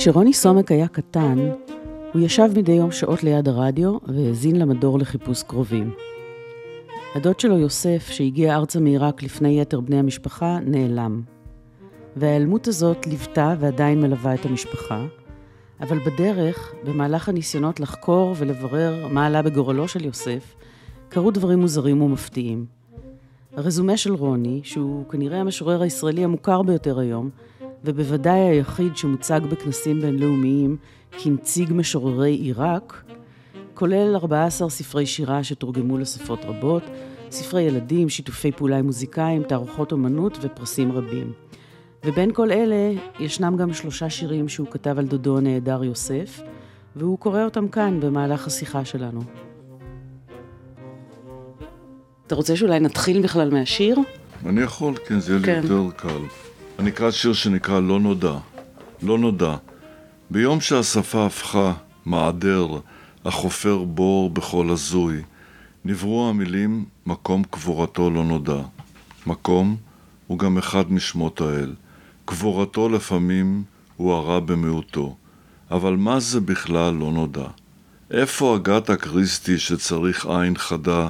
כשרוני סומק היה קטן, הוא ישב מדי יום שעות ליד הרדיו והאזין למדור לחיפוש קרובים. הדוד שלו יוסף, שהגיע ארצה מעיראק לפני יתר בני המשפחה, נעלם. וההיעלמות הזאת ליוותה ועדיין מלווה את המשפחה, אבל בדרך, במהלך הניסיונות לחקור ולברר מה עלה בגורלו של יוסף, קרו דברים מוזרים ומפתיעים. הרזומה של רוני, שהוא כנראה המשורר הישראלי המוכר ביותר היום, ובוודאי היחיד שמוצג בכנסים בינלאומיים כנציג משוררי עיראק, כולל 14 ספרי שירה שתורגמו לשפות רבות, ספרי ילדים, שיתופי פעולה עם מוזיקאים, תערוכות אומנות ופרסים רבים. ובין כל אלה, ישנם גם שלושה שירים שהוא כתב על דודו הנעדר יוסף, והוא קורא אותם כאן במהלך השיחה שלנו. אתה רוצה שאולי נתחיל בכלל מהשיר? אני יכול, כן, זה יהיה כן. לי יותר קל. אני אקרא שיר שנקרא לא נודע. לא נודע. ביום שהשפה הפכה מעדר, החופר בור בכל הזוי, נבראו המילים מקום קבורתו לא נודע. מקום הוא גם אחד משמות האל. קבורתו לפעמים הוא הרע במיעוטו. אבל מה זה בכלל לא נודע? איפה הגת הקריסטי שצריך עין חדה?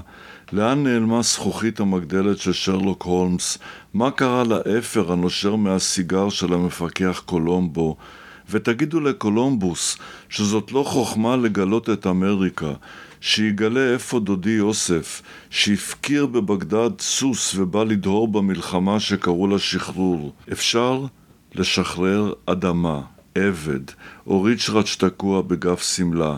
לאן נעלמה זכוכית המגדלת של שרלוק הולמס? מה קרה לאפר הנושר מהסיגר של המפקח קולומבו? ותגידו לקולומבוס שזאת לא חוכמה לגלות את אמריקה, שיגלה איפה דודי יוסף, שהפקיר בבגדד סוס ובא לדהור במלחמה שקראו לה שחרור. אפשר לשחרר אדמה, עבד, או ריצ'רד שתקוע בגף שמלה.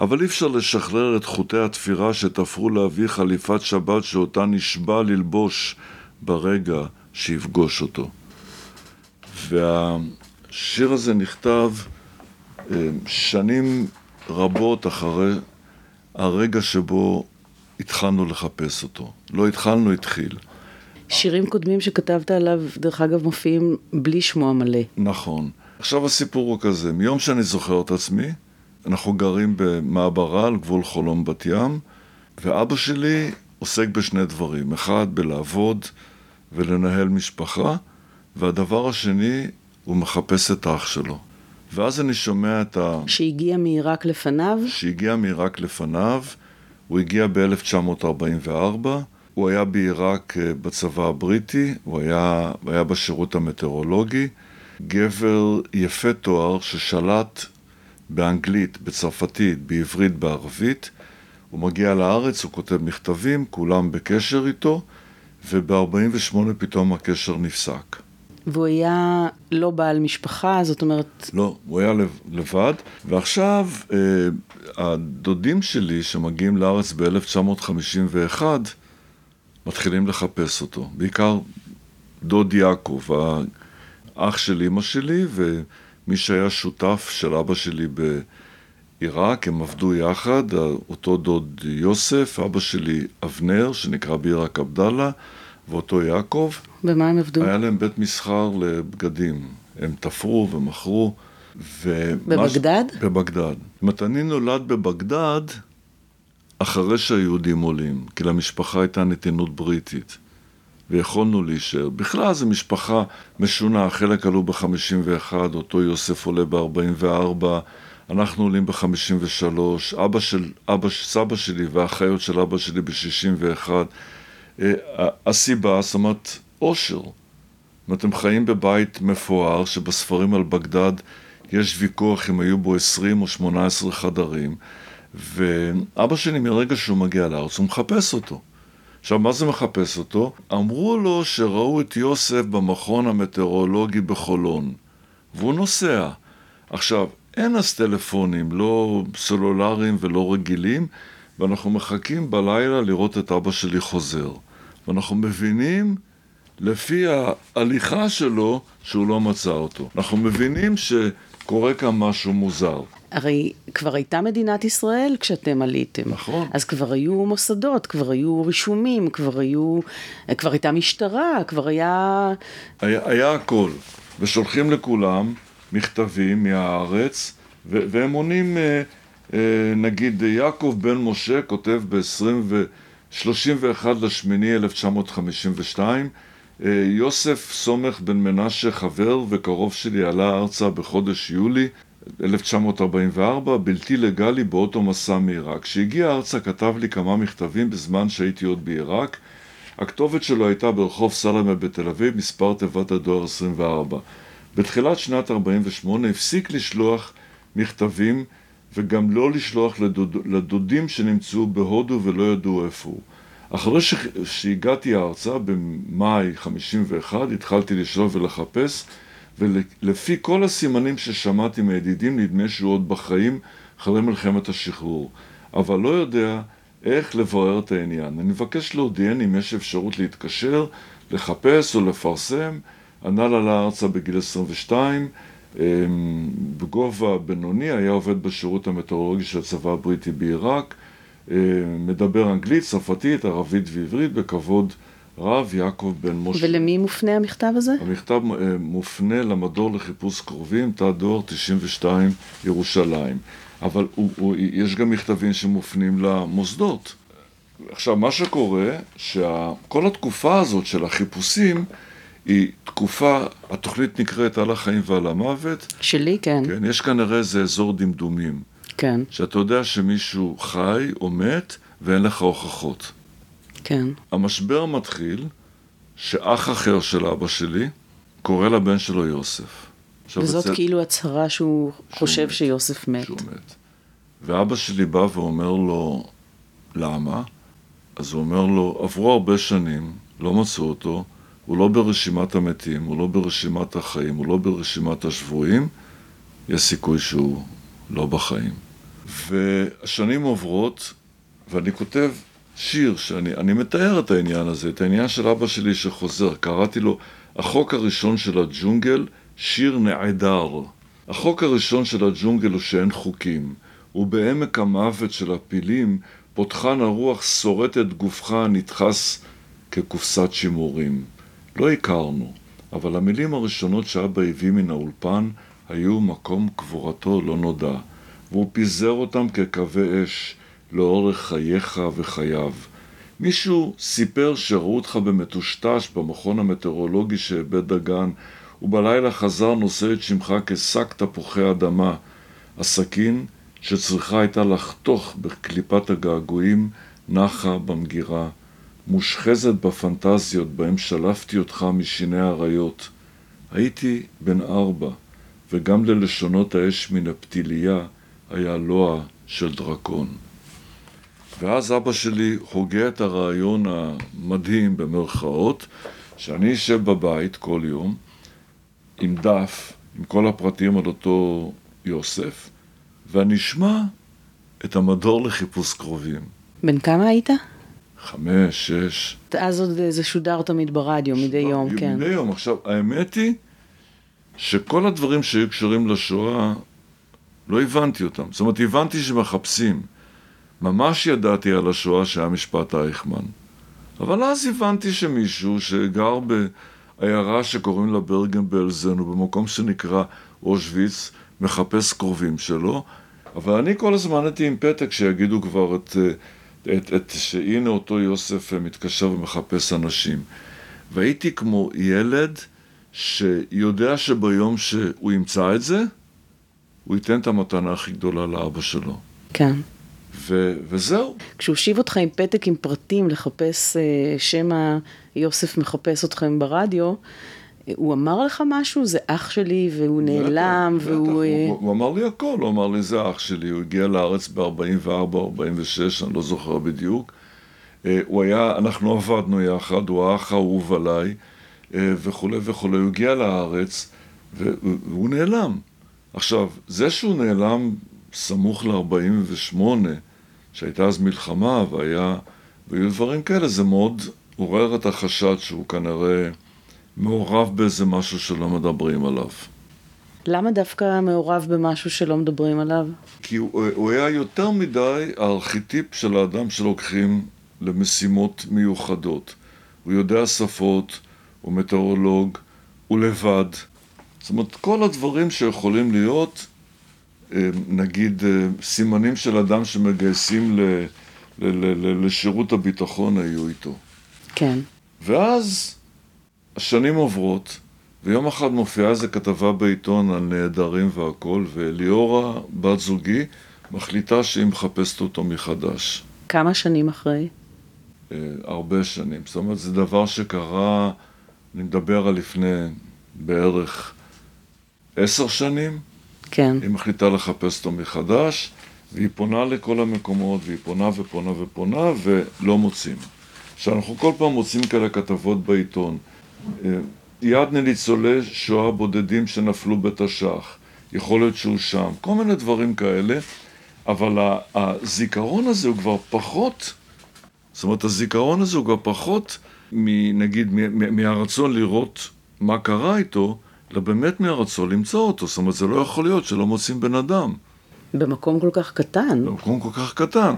אבל אי אפשר לשחרר את חוטי התפירה שתפרו להביא חליפת שבת שאותה נשבע ללבוש ברגע שיפגוש אותו. והשיר הזה נכתב אה, שנים רבות אחרי הרגע שבו התחלנו לחפש אותו. לא התחלנו, התחיל. שירים קודמים שכתבת עליו, דרך אגב, מופיעים בלי שמו המלא. נכון. עכשיו הסיפור הוא כזה, מיום שאני זוכר את עצמי, אנחנו גרים במעברה על גבול חולון בת ים, ואבא שלי עוסק בשני דברים. אחד, בלעבוד ולנהל משפחה, והדבר השני, הוא מחפש את האח שלו. ואז אני שומע את ה... שהגיע מעיראק לפניו, שהגיע מעיראק לפניו, הוא הגיע ב-1944, הוא היה בעיראק אה, בצבא הבריטי, הוא היה, היה בשירות המטאורולוגי, גבר יפה תואר ששלט באנגלית, בצרפתית, בעברית, בערבית. הוא מגיע לארץ, הוא כותב מכתבים, כולם בקשר איתו, וב-48 פתאום הקשר נפסק. והוא היה לא בעל משפחה, זאת אומרת, לא, הוא היה לב- לבד, ועכשיו אה, הדודים שלי שמגיעים לארץ ב-1951 מתחילים לחפש אותו, בעיקר דוד יעקב, האח של אמא שלי ומי שהיה שותף של אבא שלי בעיראק, הם עבדו יחד, אותו דוד יוסף, אבא שלי אבנר, שנקרא בעיראק עבדאללה, ואותו יעקב. במה הם עבדו? היה להם בית מסחר לבגדים. הם תפרו ומכרו. ו... בבגדד? בבגדד. זאת אומרת, אני נולד בבגדד אחרי שהיהודים עולים, כי למשפחה הייתה נתינות בריטית, ויכולנו להישאר. בכלל זו משפחה משונה, חלק עלו ב-51, אותו יוסף עולה ב-44, אנחנו עולים ב-53, אבא של, אבא, סבא שלי והאחיות של אבא שלי ב-61. אה, הסיבה, זאת אומרת, אומרת, הם חיים בבית מפואר, שבספרים על בגדד יש ויכוח אם היו בו 20 או 18 חדרים, ואבא שלי מרגע שהוא מגיע לארץ, הוא מחפש אותו. עכשיו, מה זה מחפש אותו? אמרו לו שראו את יוסף במכון המטאורולוגי בחולון, והוא נוסע. עכשיו, אין אז טלפונים, לא סלולריים ולא רגילים, ואנחנו מחכים בלילה לראות את אבא שלי חוזר. ואנחנו מבינים, לפי ההליכה שלו, שהוא לא מצא אותו. אנחנו מבינים שקורה כאן משהו מוזר. הרי כבר הייתה מדינת ישראל כשאתם עליתם. נכון. אז כבר היו מוסדות, כבר היו רישומים, כבר היו... כבר הייתה משטרה, כבר היה... היה, היה הכל, ושולחים לכולם מכתבים מהארץ, ו- והם עונים, אה, אה, נגיד, יעקב בן משה כותב ב-31 לשמיני 1952, אה, יוסף סומך בן מנשה, חבר וקרוב שלי, עלה ארצה בחודש יולי 1944, בלתי לגלי באוטו מסע מעיראק. כשהגיע ארצה כתב לי כמה מכתבים בזמן שהייתי עוד בעיראק. הכתובת שלו הייתה ברחוב סלמה בתל אביב, מספר תיבת הדואר 24. בתחילת שנת 48 הפסיק לשלוח מכתבים וגם לא לשלוח לדוד, לדודים שנמצאו בהודו ולא ידעו איפה הוא. אחרי ש... שהגעתי ארצה במאי 51 התחלתי לשלוח ולחפש ולפי כל הסימנים ששמעתי מידידים נדמה שהוא עוד בחיים אחרי מלחמת השחרור אבל לא יודע איך לברר את העניין. אני מבקש להודיעני אם יש אפשרות להתקשר, לחפש או לפרסם. הנ"ל עלה ארצה בגיל 22 אמ, בגובה בינוני, היה עובד בשירות המטאורולוגי של הצבא הבריטי בעיראק, אמ, מדבר אנגלית, צרפתית, ערבית ועברית, בכבוד רב, יעקב בן משה. ולמי מופנה המכתב הזה? המכתב אה, מופנה למדור לחיפוש קרובים, תא דואר 92 ירושלים. אבל הוא, הוא, יש גם מכתבים שמופנים למוסדות. עכשיו, מה שקורה, שכל התקופה הזאת של החיפושים, היא תקופה, התוכנית נקראת על החיים ועל המוות. שלי, כן. כן, יש כנראה איזה אזור דמדומים. כן. שאתה יודע שמישהו חי או מת ואין לך הוכחות. כן. המשבר מתחיל שאח אחר של אבא שלי קורא לבן שלו יוסף. וזאת בצד... כאילו הצהרה שהוא חושב מת, שיוסף מת. שהוא מת. ואבא שלי בא ואומר לו, למה? אז הוא אומר לו, עברו הרבה שנים, לא מצאו אותו, הוא לא ברשימת המתים, הוא לא ברשימת החיים, הוא לא ברשימת השבויים, יש סיכוי שהוא לא בחיים. והשנים עוברות, ואני כותב שיר שאני מתאר את העניין הזה, את העניין של אבא שלי שחוזר. קראתי לו, החוק הראשון של הג'ונגל, שיר נעדר. החוק הראשון של הג'ונגל הוא שאין חוקים, ובעמק המוות של הפילים, פותחן הרוח שורט את גופך הנדחס כקופסת שימורים. לא הכרנו, אבל המילים הראשונות שאבא הביא מן האולפן היו מקום קבורתו לא נודע, והוא פיזר אותם כקווי אש לאורך חייך וחייו. מישהו סיפר שראו אותך במטושטש במכון המטאורולוגי שאיבד דגן, ובלילה חזר נושא את שמך כשק תפוחי אדמה. הסכין, שצריכה הייתה לחתוך בקליפת הגעגועים, נחה במגירה. מושחזת בפנטזיות בהם שלפתי אותך משיני אריות. הייתי בן ארבע, וגם ללשונות האש מן הפתיליה היה לוע של דרקון. ואז אבא שלי הוגה את הרעיון המדהים במרכאות, שאני אשב בבית כל יום עם דף, עם כל הפרטים על אותו יוסף, ואני אשמע את המדור לחיפוש קרובים. בן כמה היית? חמש, שש. אז עוד זה שודר תמיד ברדיו, מדי יום, כן. מדי יום. עכשיו, האמת היא שכל הדברים שהיו קשורים לשואה, לא הבנתי אותם. זאת אומרת, הבנתי שמחפשים. ממש ידעתי על השואה שהיה משפט אייכמן. אבל אז הבנתי שמישהו שגר בעיירה שקוראים לה ברגן בלזן, הוא במקום שנקרא אושוויץ, מחפש קרובים שלו, אבל אני כל הזמן הייתי עם פתק שיגידו כבר את... את, את שהנה אותו יוסף מתקשר ומחפש אנשים. והייתי כמו ילד שיודע שביום שהוא ימצא את זה, הוא ייתן את המתנה הכי גדולה לאבא שלו. כן. ו- וזהו. כשהוא הושיב אותך עם פתק עם פרטים לחפש uh, שמא יוסף מחפש אתכם ברדיו, הוא אמר לך משהו? זה אח שלי והוא נעלם בטח, והוא... בטח, הוא, הוא אמר לי הכל, הוא אמר לי זה אח שלי, הוא הגיע לארץ ב-44 או 46, אני לא זוכר בדיוק. אה, הוא היה, אנחנו עבדנו יחד, הוא האח האהוב עליי אה, וכולי וכולי, הוא הגיע לארץ והוא נעלם. עכשיו, זה שהוא נעלם סמוך ל-48, שהייתה אז מלחמה והיה, והיו דברים כאלה, זה מאוד עורר את החשד שהוא כנראה... מעורב באיזה משהו שלא מדברים עליו. למה דווקא מעורב במשהו שלא מדברים עליו? כי הוא, הוא היה יותר מדי הארכיטיפ של האדם שלוקחים למשימות מיוחדות. הוא יודע שפות, הוא מטאורולוג, הוא לבד. זאת אומרת, כל הדברים שיכולים להיות, נגיד, אה, סימנים של אדם שמגייסים ל, ל, ל, ל, לשירות הביטחון היו איתו. כן. ואז השנים עוברות, ויום אחד מופיעה איזה כתבה בעיתון על נעדרים והכל, וליאורה, בת זוגי, מחליטה שהיא מחפשת אותו מחדש. כמה שנים אחרי? אה, הרבה שנים. זאת אומרת, זה דבר שקרה, אני מדבר על לפני בערך עשר שנים. כן. היא מחליטה לחפש אותו מחדש, והיא פונה לכל המקומות, והיא פונה ופונה ופונה, ולא מוצאים. עכשיו, אנחנו כל פעם מוצאים כאלה כתבות בעיתון. אה, יד לניצולי שואה בודדים שנפלו בתש"ח, יכול להיות שהוא שם, כל מיני דברים כאלה, אבל הזיכרון הזה הוא כבר פחות, זאת אומרת, הזיכרון הזה הוא כבר פחות, נגיד, מהרצון לראות מה קרה איתו, אלא באמת מהרצון למצוא אותו. זאת אומרת, זה לא יכול להיות שלא מוצאים בן אדם. במקום כל כך קטן. במקום כל כך קטן.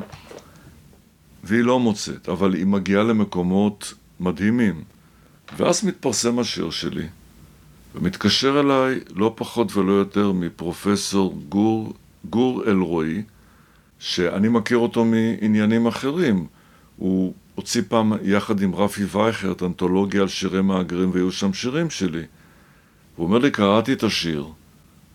והיא לא מוצאת, אבל היא מגיעה למקומות מדהימים. ואז מתפרסם השיר שלי, ומתקשר אליי לא פחות ולא יותר מפרופסור גור, גור אלרועי, שאני מכיר אותו מעניינים אחרים. הוא הוציא פעם יחד עם רפי וייכרט אנתולוגיה על שירי מהגרים והיו שם שירים שלי. הוא אומר לי, קראתי את השיר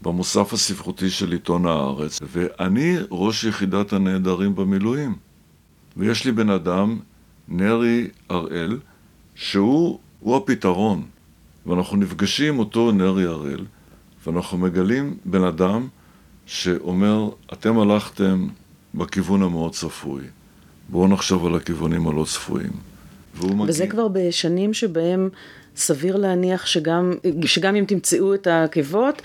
במוסף הספרותי של עיתון הארץ, ואני ראש יחידת הנעדרים במילואים. ויש לי בן אדם, נרי הראל, שהוא הפתרון. ואנחנו נפגשים אותו נרי הראל, ואנחנו מגלים בן אדם שאומר, אתם הלכתם בכיוון המאוד צפוי. בואו נחשוב על הכיוונים הלא צפויים. וזה מגיע... כבר בשנים שבהם סביר להניח שגם, שגם אם תמצאו את העקבות,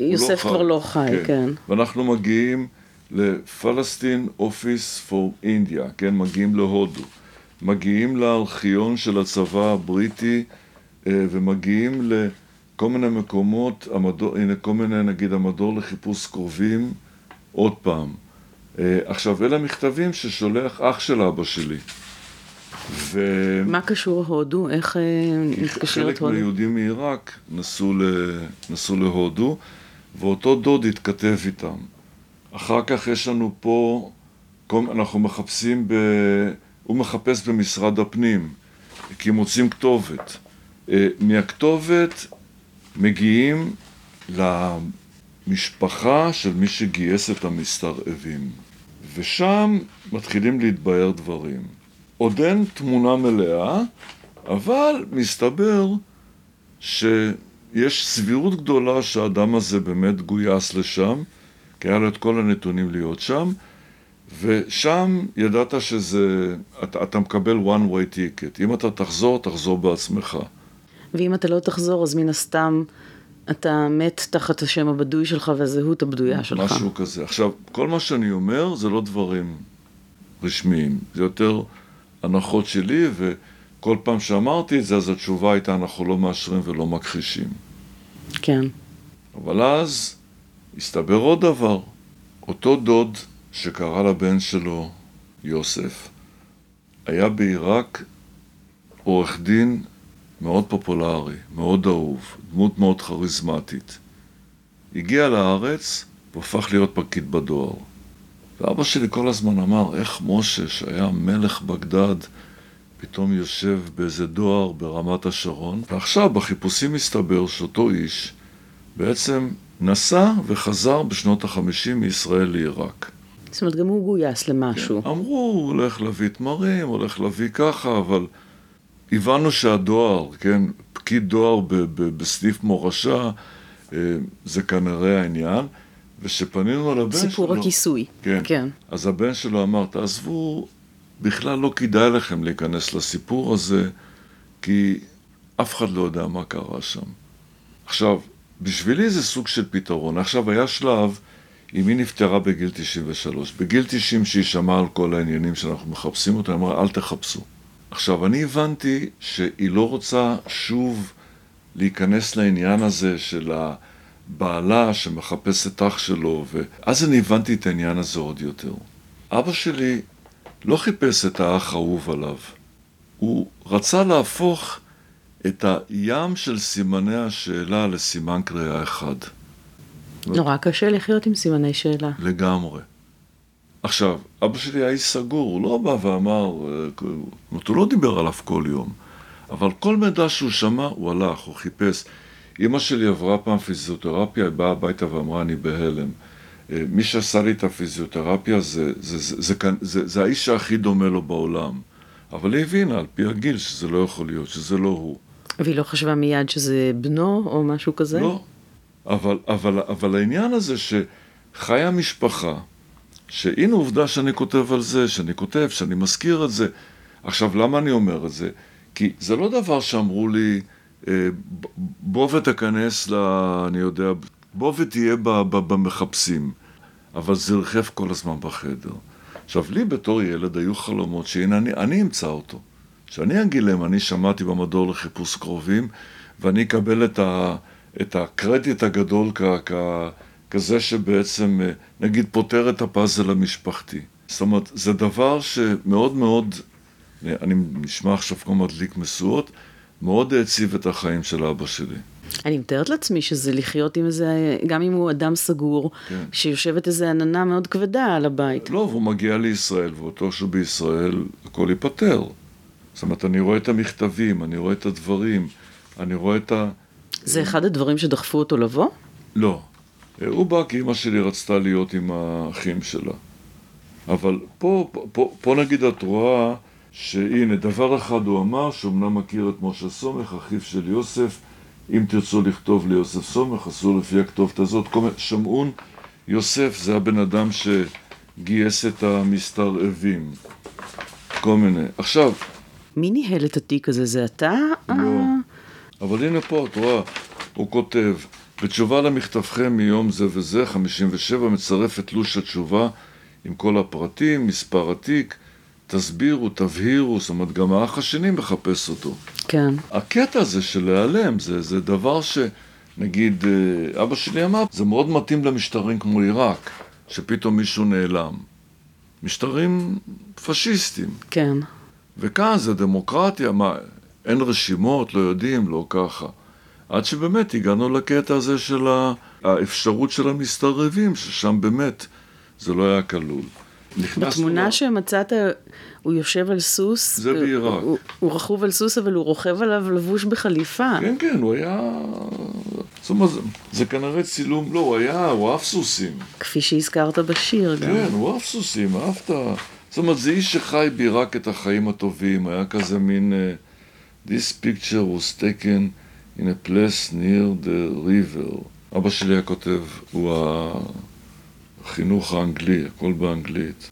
יוסף לא כבר לא חי, כן. כן. ואנחנו מגיעים לפלסטין אופיס פור אינדיה, כן, מגיעים להודו. מגיעים לארכיון של הצבא הבריטי אה, ומגיעים לכל מיני מקומות, המדור, הנה כל מיני נגיד המדור לחיפוש קרובים, עוד פעם. אה, עכשיו, אלה מכתבים ששולח אח של אבא שלי. ו... מה קשור הודו? איך אה, מתקשרת הודו? חלק מהיהודים מעיראק נסעו, ל... נסעו להודו, ואותו דוד התכתב איתם. אחר כך יש לנו פה, אנחנו מחפשים ב... הוא מחפש במשרד הפנים, כי מוצאים כתובת. אה, מהכתובת מגיעים למשפחה של מי שגייס את המסתרעבים. ושם מתחילים להתבהר דברים. עוד אין תמונה מלאה, אבל מסתבר שיש סבירות גדולה שהאדם הזה באמת גויס לשם, כי היה לו את כל הנתונים להיות שם, ושם ידעת שזה, אתה, אתה מקבל one way ticket. אם אתה תחזור, תחזור בעצמך. ואם אתה לא תחזור, אז מן הסתם אתה מת תחת השם הבדוי שלך והזהות הבדויה שלך. משהו כזה. עכשיו, כל מה שאני אומר זה לא דברים רשמיים, זה יותר הנחות שלי, וכל פעם שאמרתי את זה, אז התשובה הייתה, אנחנו לא מאשרים ולא מכחישים. כן. אבל אז הסתבר עוד דבר. אותו דוד שקרא לבן שלו יוסף, היה בעיראק עורך דין מאוד פופולרי, מאוד אהוב, דמות מאוד כריזמטית. הגיע לארץ והפך להיות פקיד בדואר. ואבא שלי כל הזמן אמר, איך משה, שהיה מלך בגדד, פתאום יושב באיזה דואר ברמת השרון, ועכשיו בחיפושים מסתבר שאותו איש בעצם נסע וחזר בשנות החמישים מישראל לעיראק. זאת אומרת, גם הוא גויס למשהו. כן, אמרו, הוא הולך להביא תמרים, הולך להביא ככה, אבל הבנו שהדואר, כן, פקיד דואר בסניף מורשה, אה, זה כנראה העניין. ושפנינו על הבן סיפור שלו... סיפור הכיסוי. כן. כן. אז הבן שלו אמר, תעזבו, בכלל לא כדאי לכם להיכנס לסיפור הזה, כי אף אחד לא יודע מה קרה שם. עכשיו, בשבילי זה סוג של פתרון. עכשיו, היה שלב, אמי נפטרה בגיל 93. בגיל 90 שהיא שמעה על כל העניינים שאנחנו מחפשים אותם, היא אמרה, אל תחפשו. עכשיו, אני הבנתי שהיא לא רוצה שוב להיכנס לעניין הזה של הבעלה שמחפש את אח שלו, ואז אני הבנתי את העניין הזה עוד יותר. אבא שלי לא חיפש את האח האהוב עליו. הוא רצה להפוך את הים של סימני השאלה לסימן קריאה אחד. נורא קשה לחיות עם סימני שאלה. לגמרי. עכשיו, אבא שלי היה איש סגור, הוא לא בא ואמר, אה, הוא לא דיבר עליו כל יום, אבל כל מידע שהוא שמע, הוא הלך, הוא חיפש. אימא שלי עברה פעם פיזיותרפיה, היא באה הביתה ואמרה, אני בהלם. אה, מי שעשה לי את הפיזיותרפיה זה, זה, זה, זה, זה, זה, זה האיש שהכי דומה לו בעולם. אבל היא הבינה על פי הגיל שזה לא יכול להיות, שזה לא הוא. והיא לא חשבה מיד שזה בנו או משהו כזה? לא. אבל, אבל, אבל העניין הזה שחיה משפחה, שהנה עובדה שאני כותב על זה, שאני כותב, שאני מזכיר את זה. עכשיו, למה אני אומר את זה? כי זה לא דבר שאמרו לי, בוא ותכנס ל... אני יודע, בוא ותהיה במחפשים. אבל זה ריחף כל הזמן בחדר. עכשיו, לי בתור ילד היו חלומות שהנה אני, אני אמצא אותו. שאני אגיד להם, אני שמעתי במדור לחיפוש קרובים, ואני אקבל את, ה, את הקרדיט הגדול כ, כ, כזה שבעצם, אה, נגיד, פותר את הפאזל המשפחתי. זאת אומרת, זה דבר שמאוד מאוד, אני נשמע עכשיו כמו מדליק משואות, מאוד העציב את החיים של אבא שלי. אני מתארת לעצמי שזה לחיות עם איזה, גם אם הוא אדם סגור, כן. שיושבת איזה עננה מאוד כבדה על הבית. לא, והוא מגיע לישראל, ואותו שהוא בישראל, הכל ייפתר. זאת אומרת, אני רואה את המכתבים, אני רואה את הדברים, אני רואה את ה... זה אחד הדברים שדחפו אותו לבוא? לא. הוא בא כי אמא שלי רצתה להיות עם האחים שלה. אבל פה, פה, פה נגיד את רואה שהנה, דבר אחד הוא אמר, שאומנם מכיר את משה סומך, אחיו של יוסף, אם תרצו לכתוב ליוסף סומך, אסור לפי הכתובת הזאת. שמעון יוסף זה הבן אדם שגייס את המסתרעבים. כל מיני. עכשיו... מי ניהל את התיק הזה? זה אתה? לא. אבל הנה פה, את רואה, הוא כותב, בתשובה למכתבכם מיום זה וזה, 57, מצרף את תלוש התשובה עם כל הפרטים, מספר התיק, תסבירו, תבהירו, זאת אומרת, גם האח השני מחפש אותו. כן. הקטע הזה של להיעלם, זה, זה דבר שנגיד, אה, אבא שלי אמר, זה מאוד מתאים למשטרים כמו עיראק, שפתאום מישהו נעלם. משטרים פשיסטים. כן. וכאן זה דמוקרטיה, מה, אין רשימות, לא יודעים, לא ככה. עד שבאמת הגענו לקטע הזה של האפשרות של המסתרבים, ששם באמת זה לא היה כלול. בתמונה לה... שמצאת, הוא יושב על סוס. זה בעיראק. הוא, הוא רכוב על סוס, אבל הוא רוכב עליו לבוש בחליפה. כן, כן, הוא היה... זאת אומרת, זה, זה כנראה צילום, לא, הוא היה, הוא אהב סוסים. כפי שהזכרת בשיר כן, גם. כן, הוא אהב סוסים, אהבת. זאת אומרת, זה איש שחי בעיראק את החיים הטובים, היה כזה מין... Uh, This picture was taken in a place near the river. אבא שלי היה כותב, הוא החינוך האנגלי, הכל באנגלית.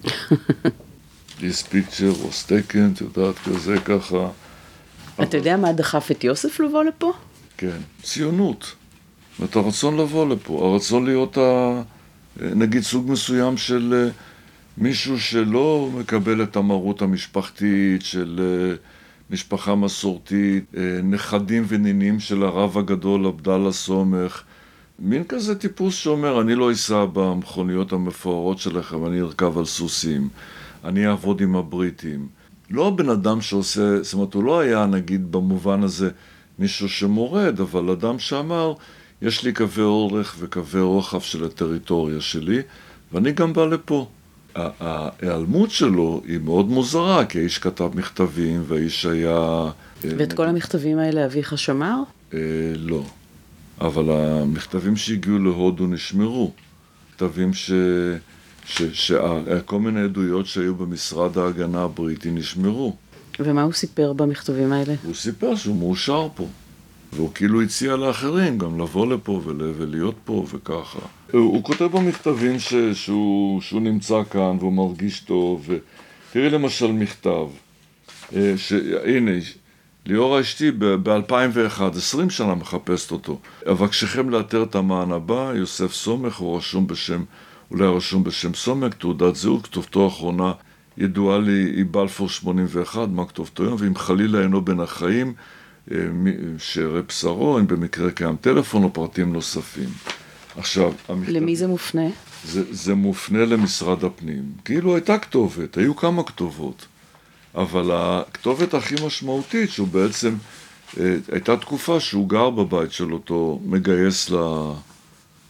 This picture was taken, את יודעת, כזה ככה. אתה יודע מה דחף את יוסף לבוא לפה? כן, ציונות. את הרצון לבוא לפה, הרצון להיות, ה... נגיד, סוג מסוים של אה, מישהו שלא מקבל את המרות המשפחתית, של אה, משפחה מסורתית, אה, נכדים ונינים של הרב הגדול עבדאללה סומך. מין כזה טיפוס שאומר, אני לא אסע במכוניות המפוארות שלכם, אני ארכב על סוסים, אני אעבוד עם הבריטים. לא הבן אדם שעושה, זאת אומרת, הוא לא היה, נגיד, במובן הזה מישהו שמורד, אבל אדם שאמר, יש לי קווי אורך וקווי רוחב של הטריטוריה שלי, ואני גם בא לפה. ההיעלמות שלו היא מאוד מוזרה, כי האיש כתב מכתבים, והאיש היה... אה, ואת כל המכתבים האלה אביך שמר? אה, לא. אבל המכתבים שהגיעו להודו נשמרו. מכתבים ש... ש... ש... כל מיני עדויות שהיו במשרד ההגנה הבריטי נשמרו. ומה הוא סיפר במכתבים האלה? הוא סיפר שהוא מאושר פה. והוא כאילו הציע לאחרים גם לבוא לפה ול... ולהיות פה וככה. הוא, הוא כותב במכתבים ש... שהוא... שהוא נמצא כאן והוא מרגיש טוב. ו... תראי למשל מכתב, אה, ש... הנה, ליאורה אשתי ב-2001, 20 שנה מחפשת אותו. אבקשכם לאתר את המען הבא, יוסף סומך, הוא רשום בשם, אולי רשום בשם סומך, תעודת זהות, כתובתו האחרונה ידועה לי, היא בלפור 81, מה כתובתו היום, ואם חלילה אינו בין החיים, אה, שאראה בשרו, אם במקרה קיים טלפון או פרטים נוספים. עכשיו, המכתב... למי זה מופנה? זה, זה מופנה למשרד הפנים. כאילו הייתה כתובת, היו כמה כתובות. אבל הכתובת הכי משמעותית, שהוא בעצם, אה, הייתה תקופה שהוא גר בבית של אותו מגייס ל...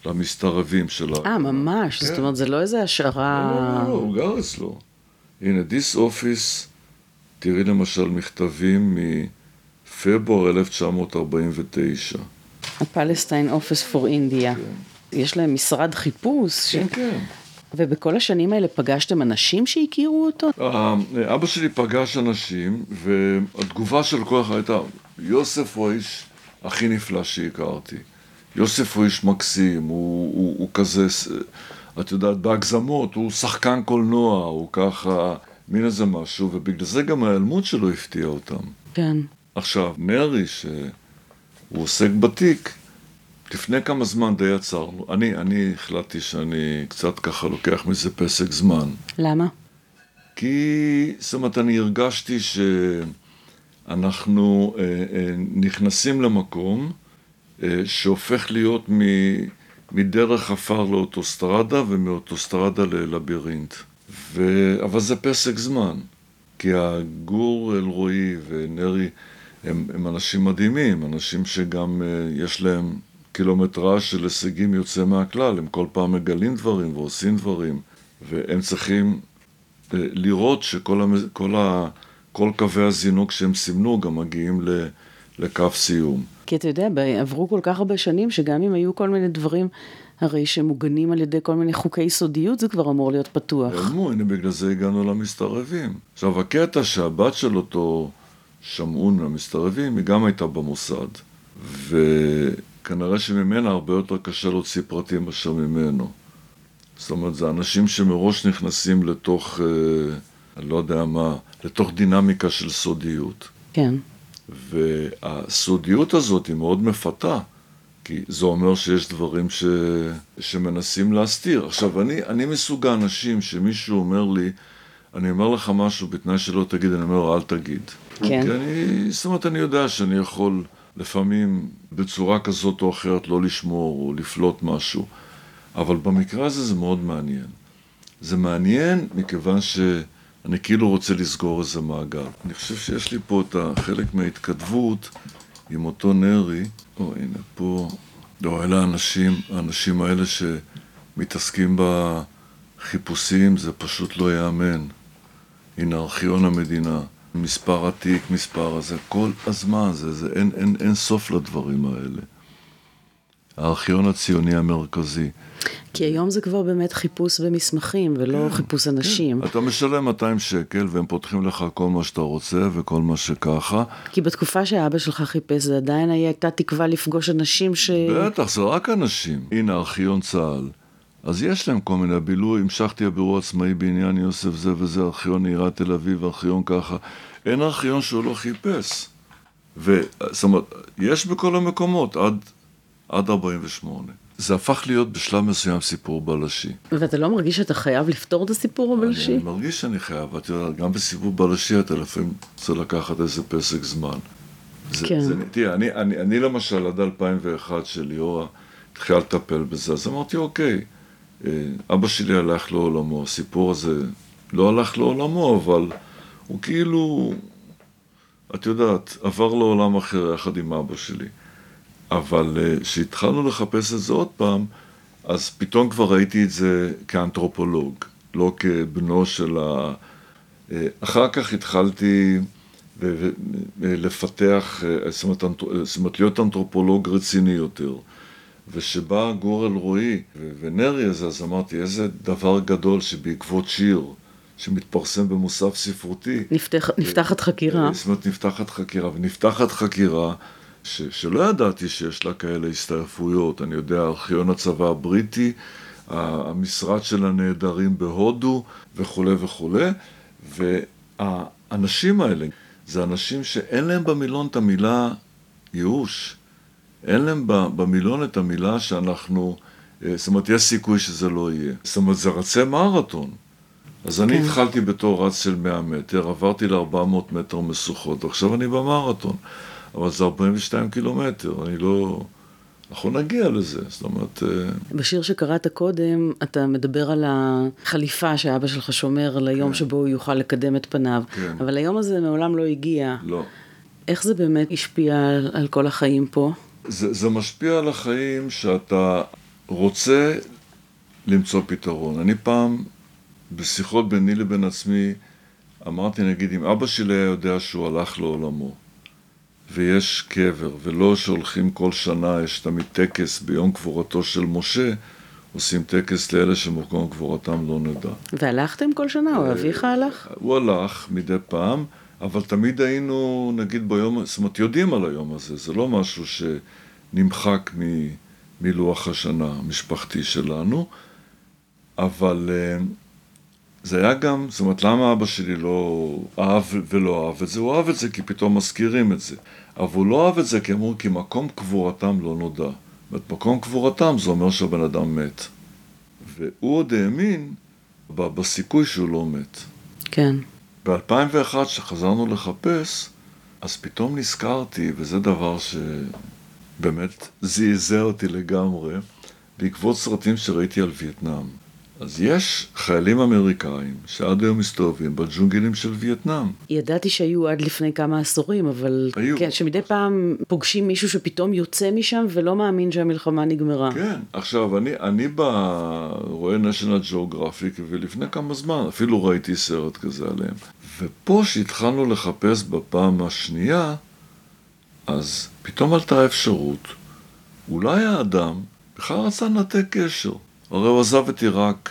למסתרבים של ה... אה, ממש? כן. זאת אומרת, זה לא איזה השערה... לא, לא, לא, הוא גר אצלו. הנה, This Office, תראי למשל מכתבים מפברואר 1949. ה-Palestine Office for India. כן. יש להם משרד חיפוש. כן, כן. ובכל השנים האלה פגשתם אנשים שהכירו אותו? אבא שלי פגש אנשים, והתגובה של כל אחד הייתה, יוסף הוא האיש הכי נפלא שהכרתי. יוסף הוא איש מקסים, הוא, הוא, הוא כזה, את יודעת, בהגזמות, הוא שחקן קולנוע, הוא ככה, מין איזה משהו, ובגלל זה גם ההיעלמות שלו הפתיעה אותם. כן. עכשיו, נרי, שהוא עוסק בתיק, לפני כמה זמן די עצרנו. אני, אני החלטתי שאני קצת ככה לוקח מזה פסק זמן. למה? כי, זאת אומרת, אני הרגשתי שאנחנו אה, אה, נכנסים למקום אה, שהופך להיות מ, מדרך עפר לאוטוסטרדה ומאוטוסטרדה ללבירינט. ו... אבל זה פסק זמן, כי הגור אלרועי ונרי הם, הם אנשים מדהימים, אנשים שגם אה, יש להם קילומטראז' של הישגים יוצא מהכלל, הם כל פעם מגלים דברים ועושים דברים, והם צריכים אה, לראות שכל המ... כל ה... כל קווי הזינוק שהם סימנו גם מגיעים ל... לקו סיום. כי אתה יודע, עברו כל כך הרבה שנים, שגם אם היו כל מיני דברים, הרי שמוגנים על ידי כל מיני חוקי סודיות, זה כבר אמור להיות פתוח. נעלמו, הנה בגלל זה הגענו למסתערבים. עכשיו, הקטע שהבת של אותו שמעון מהמסתערבים, היא גם הייתה במוסד. וכנראה שממנה הרבה יותר קשה להוציא פרטים מאשר ממנו. זאת אומרת, זה אנשים שמראש נכנסים לתוך, אה, אני לא יודע מה, לתוך דינמיקה של סודיות. כן. והסודיות הזאת היא מאוד מפתה, כי זה אומר שיש דברים ש... שמנסים להסתיר. עכשיו, אני, אני מסוג האנשים שמישהו אומר לי, אני אומר לך משהו בתנאי שלא תגיד, אני אומר, אל תגיד. כן. כי אני, זאת אומרת, אני יודע שאני יכול לפעמים בצורה כזאת או אחרת לא לשמור או לפלוט משהו, אבל במקרה הזה זה מאוד מעניין. זה מעניין מכיוון ש... אני כאילו רוצה לסגור איזה מעגל. אני חושב שיש לי פה את החלק מההתכתבות עם אותו נרי. או, הנה, פה... לא, אלה האנשים, האנשים האלה שמתעסקים בחיפושים, זה פשוט לא ייאמן. הנה, ארכיון המדינה, מספר התיק, מספר הזה, כל הזמן, זה, זה, אין, אין, אין סוף לדברים האלה. הארכיון הציוני המרכזי. כי היום זה כבר באמת חיפוש במסמכים ולא כן, חיפוש אנשים. כן. אתה משלם 200 שקל והם פותחים לך כל מה שאתה רוצה וכל מה שככה. כי בתקופה שאבא שלך חיפש זה עדיין הייתה תקווה לפגוש אנשים ש... בטח, זה רק אנשים. הנה ארכיון צה"ל. אז יש להם כל מיני בילוי, המשכתי הבירור עצמאי בעניין יוסף זה וזה, ארכיון עיריית תל אביב, ארכיון ככה. אין ארכיון שהוא לא חיפש. וזאת אומרת, יש בכל המקומות עד, עד 48. זה הפך להיות בשלב מסוים סיפור בלשי. ואתה לא מרגיש שאתה חייב לפתור את הסיפור הבלשי? אני מרגיש שאני חייב, את יודעת, גם בסיפור בלשי אתה לפעמים צריך לקחת איזה פסק זמן. זה, כן. זה, תראה, אני, אני, אני למשל עד 2001 שליאורה התחילה לטפל בזה, אז אמרתי, אוקיי, אבא שלי הלך לעולמו, הסיפור הזה לא הלך לעולמו, אבל הוא כאילו, את יודעת, עבר לעולם אחר יחד עם אבא שלי. אבל אה, כשהתחלנו לחפש את זה עוד פעם, אז פתאום כבר ראיתי את זה כאנתרופולוג, לא כבנו של ה... אה, אחר כך התחלתי לפתח, אה, זאת אומרת להיות אנתרופולוג רציני יותר. וכשבא גור אלרועי ונרי הזה, אז אמרתי, איזה דבר גדול שבעקבות שיר שמתפרסם במוסף ספרותי. נפתח, נפתחת חקירה. זאת אומרת, נפתחת חקירה, ונפתחת חקירה ש, שלא ידעתי שיש לה כאלה הסתעפויות. אני יודע, ארכיון הצבא הבריטי, המשרד של הנעדרים בהודו וכולי וכולי, והאנשים האלה, זה אנשים שאין להם במילון את המילה ייאוש. אין להם במילון את המילה שאנחנו, אה, זאת אומרת, יש סיכוי שזה לא יהיה. זאת אומרת, זה רצי מרתון. אז אני כן. התחלתי בתור רץ של 100 מטר, עברתי ל-400 מטר משוכות, עכשיו אני במרתון. אבל זה 42 קילומטר, אני לא... אנחנו נגיע לזה, זאת אומרת... אה, בשיר שקראת קודם, אתה מדבר על החליפה שאבא שלך שומר ליום כן. שבו הוא יוכל לקדם את פניו. כן. אבל היום הזה מעולם לא הגיע. לא. איך זה באמת השפיע על, על כל החיים פה? זה, זה משפיע על החיים שאתה רוצה למצוא פתרון. אני פעם, בשיחות ביני לבין עצמי, אמרתי, נגיד, אם אבא שלי היה יודע שהוא הלך לעולמו, ויש קבר, ולא שהולכים כל שנה, יש תמיד טקס ביום קבורתו של משה, עושים טקס לאלה שמקום קבורתם לא נדע. והלכתם כל שנה, או אביך הלך? הוא הלך מדי פעם, אבל תמיד היינו, נגיד ביום, זאת אומרת, יודעים על היום הזה, זה לא משהו שנמחק מ, מלוח השנה המשפחתי שלנו, אבל אה, זה היה גם, זאת אומרת, למה אבא שלי לא אהב ולא אהב את זה? הוא אהב את זה כי פתאום מזכירים את זה. אבל הוא לא אהב את זה כי אמרו, כי מקום קבורתם לא נודע. זאת מקום קבורתם זה אומר שהבן אדם מת. והוא עוד האמין בסיכוי שהוא לא מת. כן. ב-2001, כשחזרנו לחפש, אז פתאום נזכרתי, וזה דבר שבאמת זעזע אותי לגמרי, בעקבות סרטים שראיתי על וייטנאם. אז יש חיילים אמריקאים שעד היום מסתובבים בג'ונגלים של וייטנאם. ידעתי שהיו עד לפני כמה עשורים, אבל... היו. כן, שמדי פעם פוגשים מישהו שפתאום יוצא משם ולא מאמין שהמלחמה נגמרה. כן, עכשיו, אני, אני בא, רואה national geographic, ולפני כמה זמן אפילו ראיתי סרט כזה עליהם. ופה שהתחלנו לחפש בפעם השנייה, אז פתאום עלתה האפשרות, אולי האדם בכלל רצה לנתק קשר. הרי הוא עזב את עיראק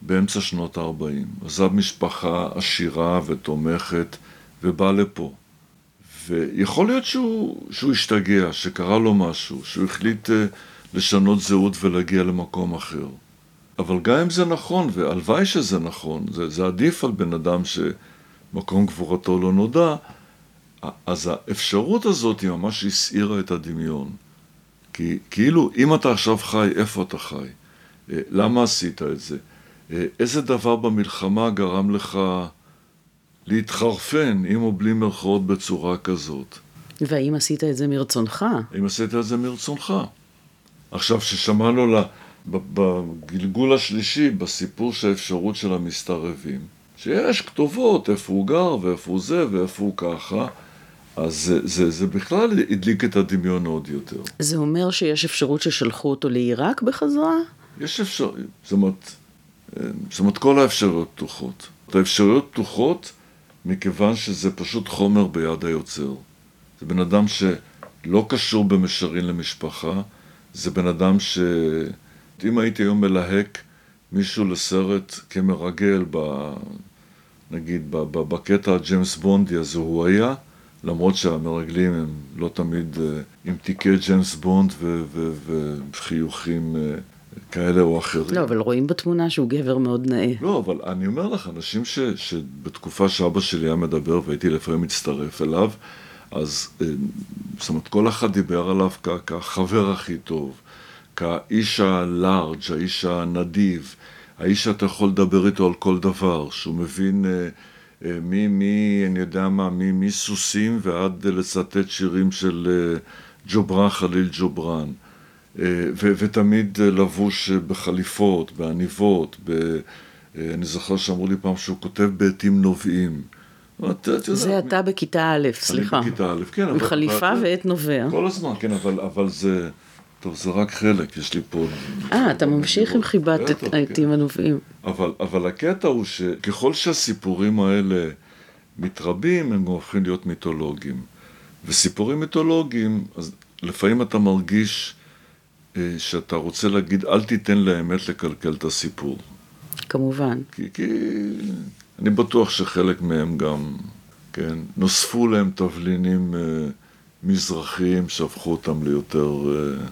באמצע שנות ה-40, עזב משפחה עשירה ותומכת ובא לפה. ויכול להיות שהוא, שהוא השתגע, שקרה לו משהו, שהוא החליט uh, לשנות זהות ולהגיע למקום אחר. אבל גם אם זה נכון, והלוואי שזה נכון, זה, זה עדיף על בן אדם שמקום גבורתו לא נודע, אז האפשרות הזאת היא ממש הסעירה את הדמיון. כי כאילו, אם אתה עכשיו חי, איפה אתה חי? אה, למה עשית את זה? אה, איזה דבר במלחמה גרם לך להתחרפן, עם או בלי מירכאות, בצורה כזאת? והאם עשית את זה מרצונך? האם עשית את זה מרצונך? עכשיו, ששמענו לה, בגלגול השלישי, בסיפור של האפשרות של המסתערבים, שיש כתובות איפה הוא גר ואיפה הוא זה ואיפה הוא ככה, אז זה, זה, זה בכלל הדליק את הדמיון עוד יותר. זה אומר שיש אפשרות ששלחו אותו לעיראק בחזרה? יש אפשרות, זאת אומרת, זאת אומרת כל האפשרויות פתוחות. האפשרויות פתוחות מכיוון שזה פשוט חומר ביד היוצר. זה בן אדם שלא קשור במישרין למשפחה, זה בן אדם ש... אם הייתי היום מלהק מישהו לסרט כמרגל, ב... נגיד בקטע הג'יימס בונדי, אז הוא היה, למרות שהמרגלים הם לא תמיד אה, עם תיקי ג'יימס בונד וחיוכים אה, כאלה או אחרים. לא, אבל רואים בתמונה שהוא גבר מאוד נאה. לא, אבל אני אומר לך, אנשים ש, שבתקופה שאבא שלי היה מדבר והייתי לפעמים מצטרף אליו, אז אה, זאת אומרת, כל אחד דיבר עליו כ, כחבר הכי טוב, כאיש הלארג', האיש הנדיב, האיש שאתה יכול לדבר איתו על כל דבר, שהוא מבין אה, אה, מי, מי, אני יודע מה, מי, מסוסים ועד לצטט שירים של אה, ג'ובראן חליל ג'ובראן. אה, ו- ותמיד לבוש בחליפות, בעניבות, ב- אה, אני זוכר שאמרו לי פעם שהוא כותב בעטים נובעים. זה אתה בכיתה א', סליחה. אני בכיתה א', כן. עם חליפה ועט נובע. כל הזמן, כן, אבל, אבל זה... טוב, זה רק חלק, יש לי פה... אה, אתה ממשיך עם חיבת העטים הנובעים. אבל, אבל הקטע הוא שככל שהסיפורים האלה מתרבים, הם הופכים להיות מיתולוגיים. וסיפורים מיתולוגיים, אז לפעמים אתה מרגיש אה, שאתה רוצה להגיד, אל תיתן לאמת לקלקל את הסיפור. כמובן. כי, כי אני בטוח שחלק מהם גם, כן, נוספו להם תבלינים אה, מזרחיים שהפכו אותם ליותר, אה,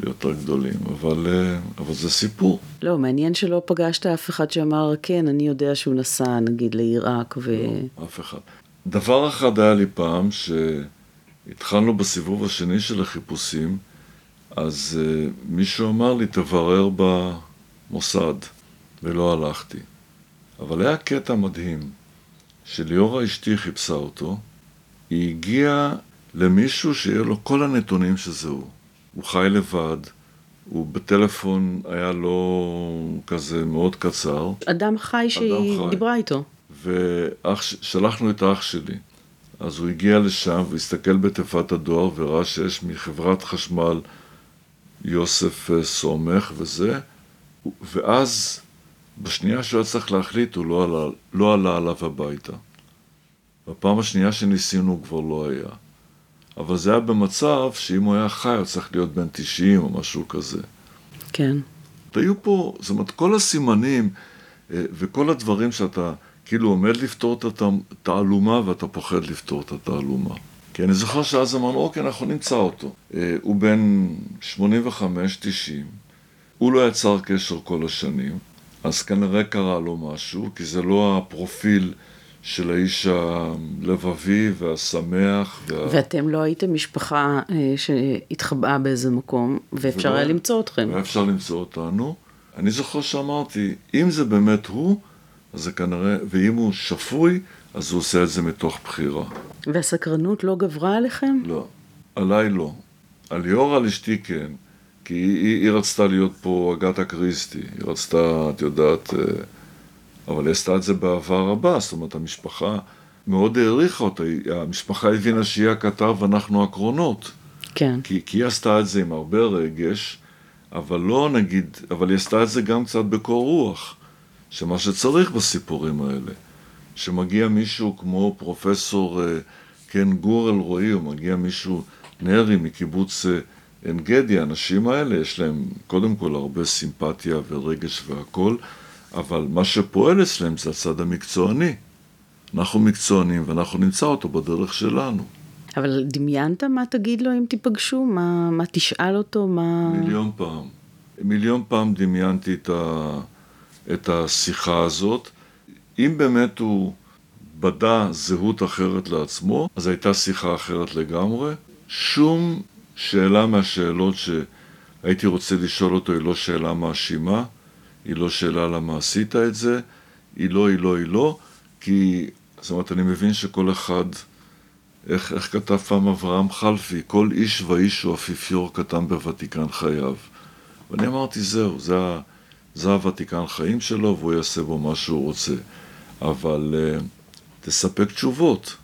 ליותר גדולים, אבל, אה, אבל זה סיפור. לא, מעניין שלא פגשת אף אחד שאמר, כן, אני יודע שהוא נסע, נגיד, לעיראק ו... לא, אף אחד. דבר אחד היה לי פעם, שהתחלנו בסיבוב השני של החיפושים, אז uh, מישהו אמר לי, תברר במוסד, ולא הלכתי. אבל היה קטע מדהים, שליאורה אשתי חיפשה אותו, היא הגיעה למישהו שיהיה לו כל הנתונים שזה הוא. הוא חי לבד, הוא בטלפון היה לו כזה מאוד קצר. אדם חי שהיא דיברה איתו. ושלחנו את האח שלי. אז הוא הגיע לשם והסתכל בתיבת הדואר וראה שיש מחברת חשמל יוסף אה, סומך וזה, ואז בשנייה שהוא היה צריך להחליט הוא לא עלה, לא עלה עליו הביתה. בפעם השנייה שניסינו הוא כבר לא היה. אבל זה היה במצב שאם הוא היה חי, הוא צריך להיות בן 90 או משהו כזה. כן. היו פה, זאת אומרת, כל הסימנים אה, וכל הדברים שאתה כאילו עומד לפתור את התעלומה ואתה פוחד לפתור את התעלומה. כי אני זוכר שאז אמרנו, אוקיי, אנחנו נמצא אותו. אה, הוא בן 85-90, הוא לא יצר קשר כל השנים, אז כנראה קרה לו משהו, כי זה לא הפרופיל של האיש הלבבי והשמח. וה... ואתם לא הייתם משפחה אה, שהתחבאה באיזה מקום, ואפשר ולא, היה למצוא אתכם. ואפשר למצוא אותנו. אני זוכר שאמרתי, אם זה באמת הוא, אז זה כנראה, ואם הוא שפוי, אז הוא עושה את זה מתוך בחירה. והסקרנות לא גברה עליכם? לא, עליי לא. על ליאור על אשתי כן, כי היא, היא, היא רצתה להיות פה אגתה קריסטי, היא רצתה, את יודעת, אה, אבל היא עשתה את זה באהבה רבה, זאת אומרת, המשפחה מאוד העריכה אותה, המשפחה הבינה שהיא הכתב ואנחנו הקרונות. כן. כי, כי היא עשתה את זה עם הרבה רגש, אבל לא נגיד, אבל היא עשתה את זה גם קצת בקור רוח, שמה שצריך בסיפורים האלה. שמגיע מישהו כמו פרופסור אה, קן גור אלרועי, או מגיע מישהו נרי מקיבוץ אה, עין גדי, האנשים האלה יש להם קודם כל הרבה סימפתיה ורגש והכול, אבל מה שפועל אצלם זה הצד המקצועני. אנחנו מקצוענים ואנחנו נמצא אותו בדרך שלנו. אבל דמיינת מה תגיד לו אם תיפגשו? מה, מה תשאל אותו? מה... מיליון פעם. מיליון פעם דמיינתי את, ה, את השיחה הזאת. אם באמת הוא בדה זהות אחרת לעצמו, אז הייתה שיחה אחרת לגמרי. שום שאלה מהשאלות שהייתי רוצה לשאול אותו היא לא שאלה מאשימה, היא לא שאלה למה עשית את זה, היא לא, היא לא, היא לא, כי, זאת אומרת, אני מבין שכל אחד, איך, איך כתב פעם אברהם חלפי, כל איש ואיש הוא אפיפיור קטן בוותיקן חייו. ואני אמרתי, זהו, זה, זה הוותיקן חיים שלו, והוא יעשה בו מה שהוא רוצה. אבל uh, תספק תשובות. זאת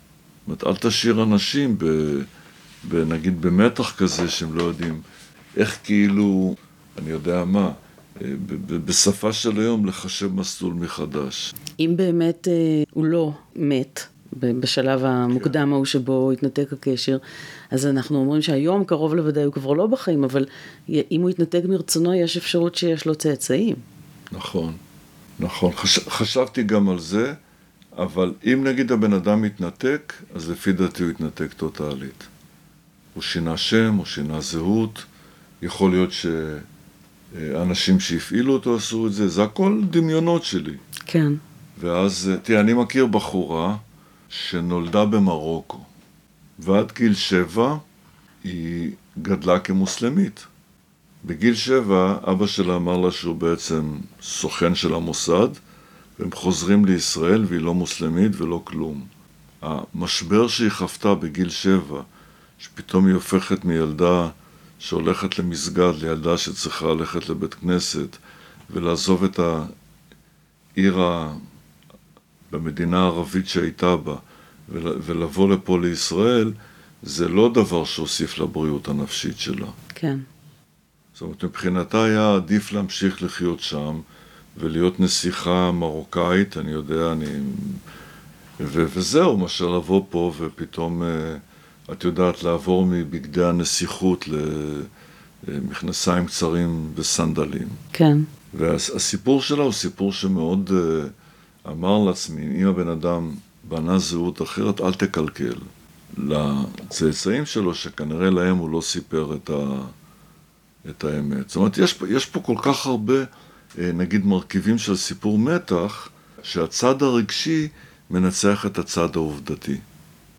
אומרת, אל תשאיר אנשים, ב, ב, נגיד, במתח כזה שהם לא יודעים איך כאילו, אני יודע מה, אה, בשפה של היום לחשב מסלול מחדש. אם באמת אה, הוא לא מת בשלב המוקדם כן. ההוא שבו התנתק הקשר, אז אנחנו אומרים שהיום קרוב לוודאי הוא כבר לא בחיים, אבל אם הוא יתנתק מרצונו, יש אפשרות שיש לו צאצאים. נכון, נכון. חש, חשבתי גם על זה, אבל אם נגיד הבן אדם מתנתק, אז לפי דעתי הוא יתנתק טוטאלית. הוא שינה שם, הוא שינה זהות, יכול להיות ש... אנשים שהפעילו אותו עשו את זה, זה הכל דמיונות שלי. כן. ואז, תראה, אני מכיר בחורה שנולדה במרוקו, ועד גיל שבע היא גדלה כמוסלמית. בגיל שבע אבא שלה אמר לה שהוא בעצם סוכן של המוסד, והם חוזרים לישראל והיא לא מוסלמית ולא כלום. המשבר שהיא חוותה בגיל שבע, שפתאום היא הופכת מילדה שהולכת למסגד לילדה שצריכה ללכת לבית כנסת ולעזוב את העיר. במדינה הערבית שהייתה בה ולבוא לפה לישראל, זה לא דבר שהוסיף לבריאות הנפשית שלה. כן. זאת אומרת, מבחינתה היה עדיף להמשיך לחיות שם ולהיות נסיכה מרוקאית, אני יודע, אני... ו- וזהו, מאשר לבוא פה ופתאום... Uh, את יודעת, לעבור מבגדי הנסיכות למכנסיים קצרים וסנדלים. כן. והסיפור שלה הוא סיפור שמאוד uh, אמר לעצמי, אם הבן אדם בנה זהות אחרת, אל תקלקל. לצאצאים שלו, שכנראה להם הוא לא סיפר את, ה, את האמת. זאת אומרת, יש, יש פה כל כך הרבה, אה, נגיד, מרכיבים של סיפור מתח, שהצד הרגשי מנצח את הצד העובדתי.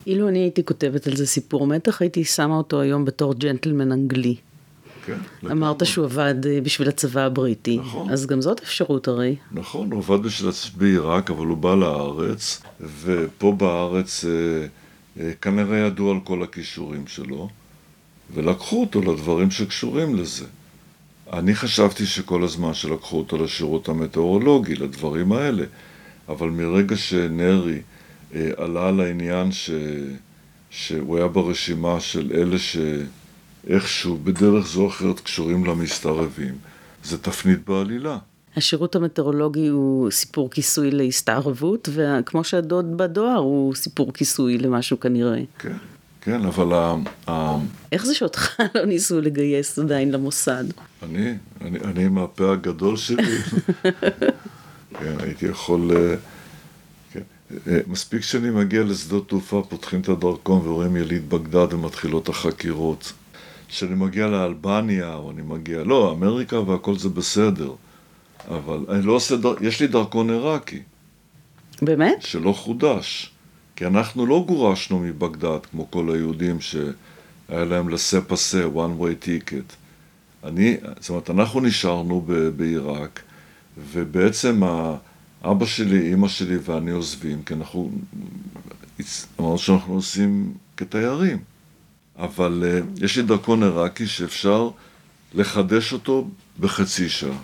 אילו אני הייתי כותבת על זה סיפור מתח, הייתי שמה אותו היום בתור ג'נטלמן אנגלי. כן. אמרת שהוא עבד אה, בשביל הצבא הבריטי. נכון. אז גם זאת אפשרות הרי. נכון, הוא עבד בשביל הצבא בעיראק, אבל הוא בא לארץ, ופה בארץ אה, אה, כנראה ידעו על כל הכישורים שלו, ולקחו אותו לדברים שקשורים לזה. אני חשבתי שכל הזמן שלקחו אותו לשירות המטאורולוגי, לדברים האלה, אבל מרגע שנרי אה, עלה על העניין ש... שהוא היה ברשימה של אלה שאיכשהו, בדרך זו או אחרת, קשורים למסתערבים. זה תפנית בעלילה. השירות המטאורולוגי הוא סיפור כיסוי להסתערבות, וכמו שהדוד בדואר הוא סיפור כיסוי למשהו כנראה. כן, כן, אבל ה... ה... איך זה שאותך לא ניסו לגייס עדיין למוסד? אני, אני, אני עם הפה הגדול שלי, כן, הייתי יכול... אה, כן. אה, מספיק שאני מגיע לשדות תעופה, פותחים את הדרכון ורואים יליד בגדד ומתחילות החקירות. כשאני מגיע לאלבניה, או אני מגיע... לא, אמריקה והכל זה בסדר. אבל אני לא עושה... דר... יש לי דרכון עיראקי. באמת? שלא חודש. כי אנחנו לא גורשנו מבגדד, כמו כל היהודים שהיה להם לסה פסה, one way ticket. אני, זאת אומרת, אנחנו נשארנו ב- בעיראק, ובעצם אבא שלי, אימא שלי ואני עוזבים, כי אנחנו אמרנו שאנחנו נוסעים כתיירים. אבל uh, יש לי דרכון עיראקי שאפשר לחדש אותו בחצי שעה.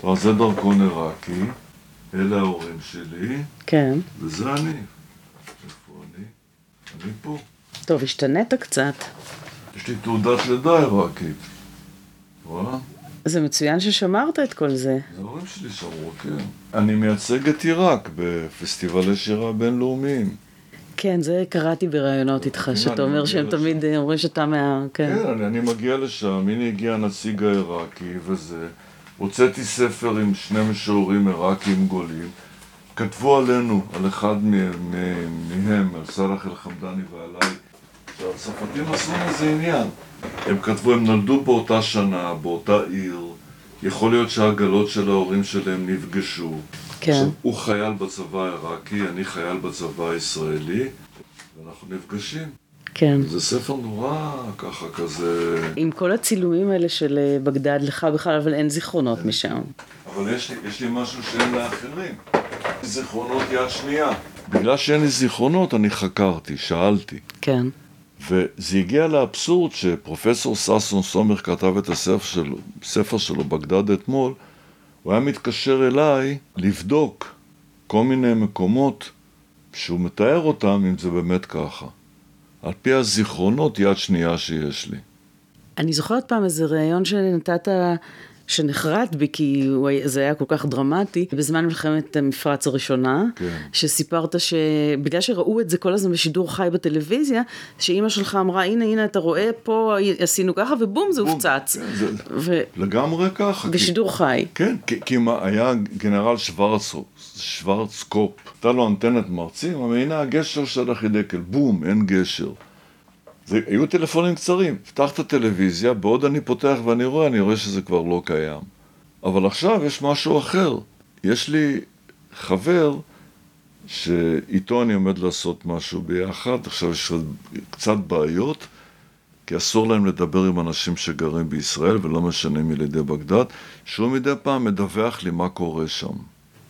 טוב, זה דרכון עיראקי, אלה ההורים שלי. כן. וזה אני. אני? פה. טוב, השתנית קצת. יש לי תעודת לידה עיראקית. רואה? זה מצוין ששמרת את כל זה. זה ההורים שלי שמרו, כן. אני מייצג את עיראק בפסטיבלי שירה בינלאומיים. כן, זה קראתי בראיונות איתך, שאתה אומר שהם תמיד אומרים שאתה מה... כן, כן אני, אני מגיע לשם, הנה הגיע הנציג העיראקי וזה. הוצאתי ספר עם שני משוררים עיראקים גולים. כתבו עלינו, על אחד מהם, על סאלח אל-חמדני ועליי. שהצרפתים עשו מזה עניין. הם כתבו, הם נולדו באותה שנה, באותה עיר. יכול להיות שהעגלות של ההורים שלהם נפגשו. כן. הוא חייל בצבא העיראקי, אני חייל בצבא הישראלי, ואנחנו נפגשים. כן. זה ספר נורא ככה כזה... עם כל הצילומים האלה של אה, בגדד לך בכלל, אבל אין זיכרונות אין. משם. אבל יש לי, יש לי משהו שאין לאחרים. זיכרונות יד שנייה. בגלל שאין לי זיכרונות, אני חקרתי, שאלתי. כן. וזה הגיע לאבסורד שפרופסור ששון סומך כתב את הספר שלו, הספר שלו, בגדד אתמול, הוא היה מתקשר אליי לבדוק כל מיני מקומות שהוא מתאר אותם, אם זה באמת ככה. על פי הזיכרונות יד שנייה שיש לי. אני זוכרת פעם איזה ראיון שנתת שנחרט בי, כי זה היה כל כך דרמטי, בזמן מלחמת המפרץ הראשונה, כן. שסיפרת שבגלל שראו את זה כל הזמן בשידור חי בטלוויזיה, שאימא שלך אמרה, הנה, הנה, אתה רואה, פה עשינו ככה, ובום, זה הופצץ. כן, זה ו... לגמרי ככה. בשידור כי... חי. כן, כי, כי היה גנרל שוורץ, שוורצקופ, הייתה לו אנטנת מרצים, הנה הגשר של החידקל, בום, אין גשר. זה, היו טלפונים קצרים, פתח את הטלוויזיה, בעוד אני פותח ואני רואה, אני רואה שזה כבר לא קיים. אבל עכשיו יש משהו אחר. יש לי חבר שאיתו אני עומד לעשות משהו ביחד, עכשיו יש קצת בעיות, כי אסור להם לדבר עם אנשים שגרים בישראל ולא משנה מלידי בגדד, שהוא מדי פעם מדווח לי מה קורה שם.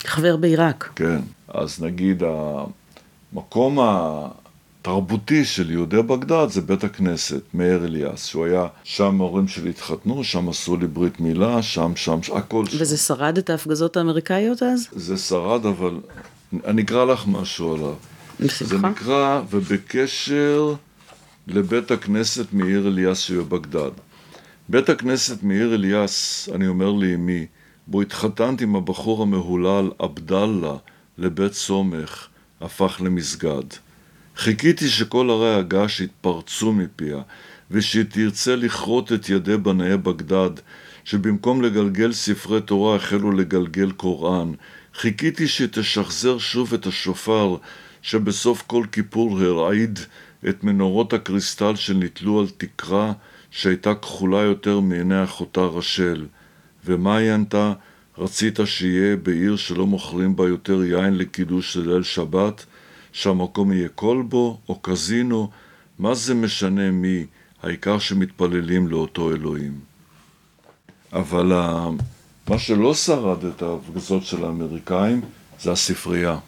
חבר בעיראק. כן, אז נגיד המקום ה... תרבותי של יהודי בגדד זה בית הכנסת, מאיר אליאס, שהוא היה, שם ההורים שלי התחתנו, שם עשו לי ברית מילה, שם, שם, הכל שם. וזה שרד את ההפגזות האמריקאיות אז? זה שרד, אבל אני אקרא לך משהו עליו. בשמחה. זה נקרא, ובקשר לבית הכנסת מאיר אליאס שבבגדד. בית הכנסת מאיר אליאס, אני אומר לאמי, בו התחתנתי עם הבחור המהולל עבדאללה לבית סומך, הפך למסגד. חיכיתי שכל ערי הגעש יתפרצו מפיה, ושהיא תרצה לכרות את ידי בנאי בגדד, שבמקום לגלגל ספרי תורה החלו לגלגל קוראן. חיכיתי שתשחזר שוב את השופר, שבסוף כל כיפור הרעיד את מנורות הקריסטל שנתלו על תקרה שהייתה כחולה יותר מעיני אחותה רשל. ומה היא ענתה? רצית שיהיה בעיר שלא מוכרים בה יותר יין לקידוש של ליל שבת? שהמקום יהיה כלבו או קזינו, מה זה משנה מי, העיקר שמתפללים לאותו אלוהים. אבל מה שלא שרד את ההפגזות של האמריקאים זה הספרייה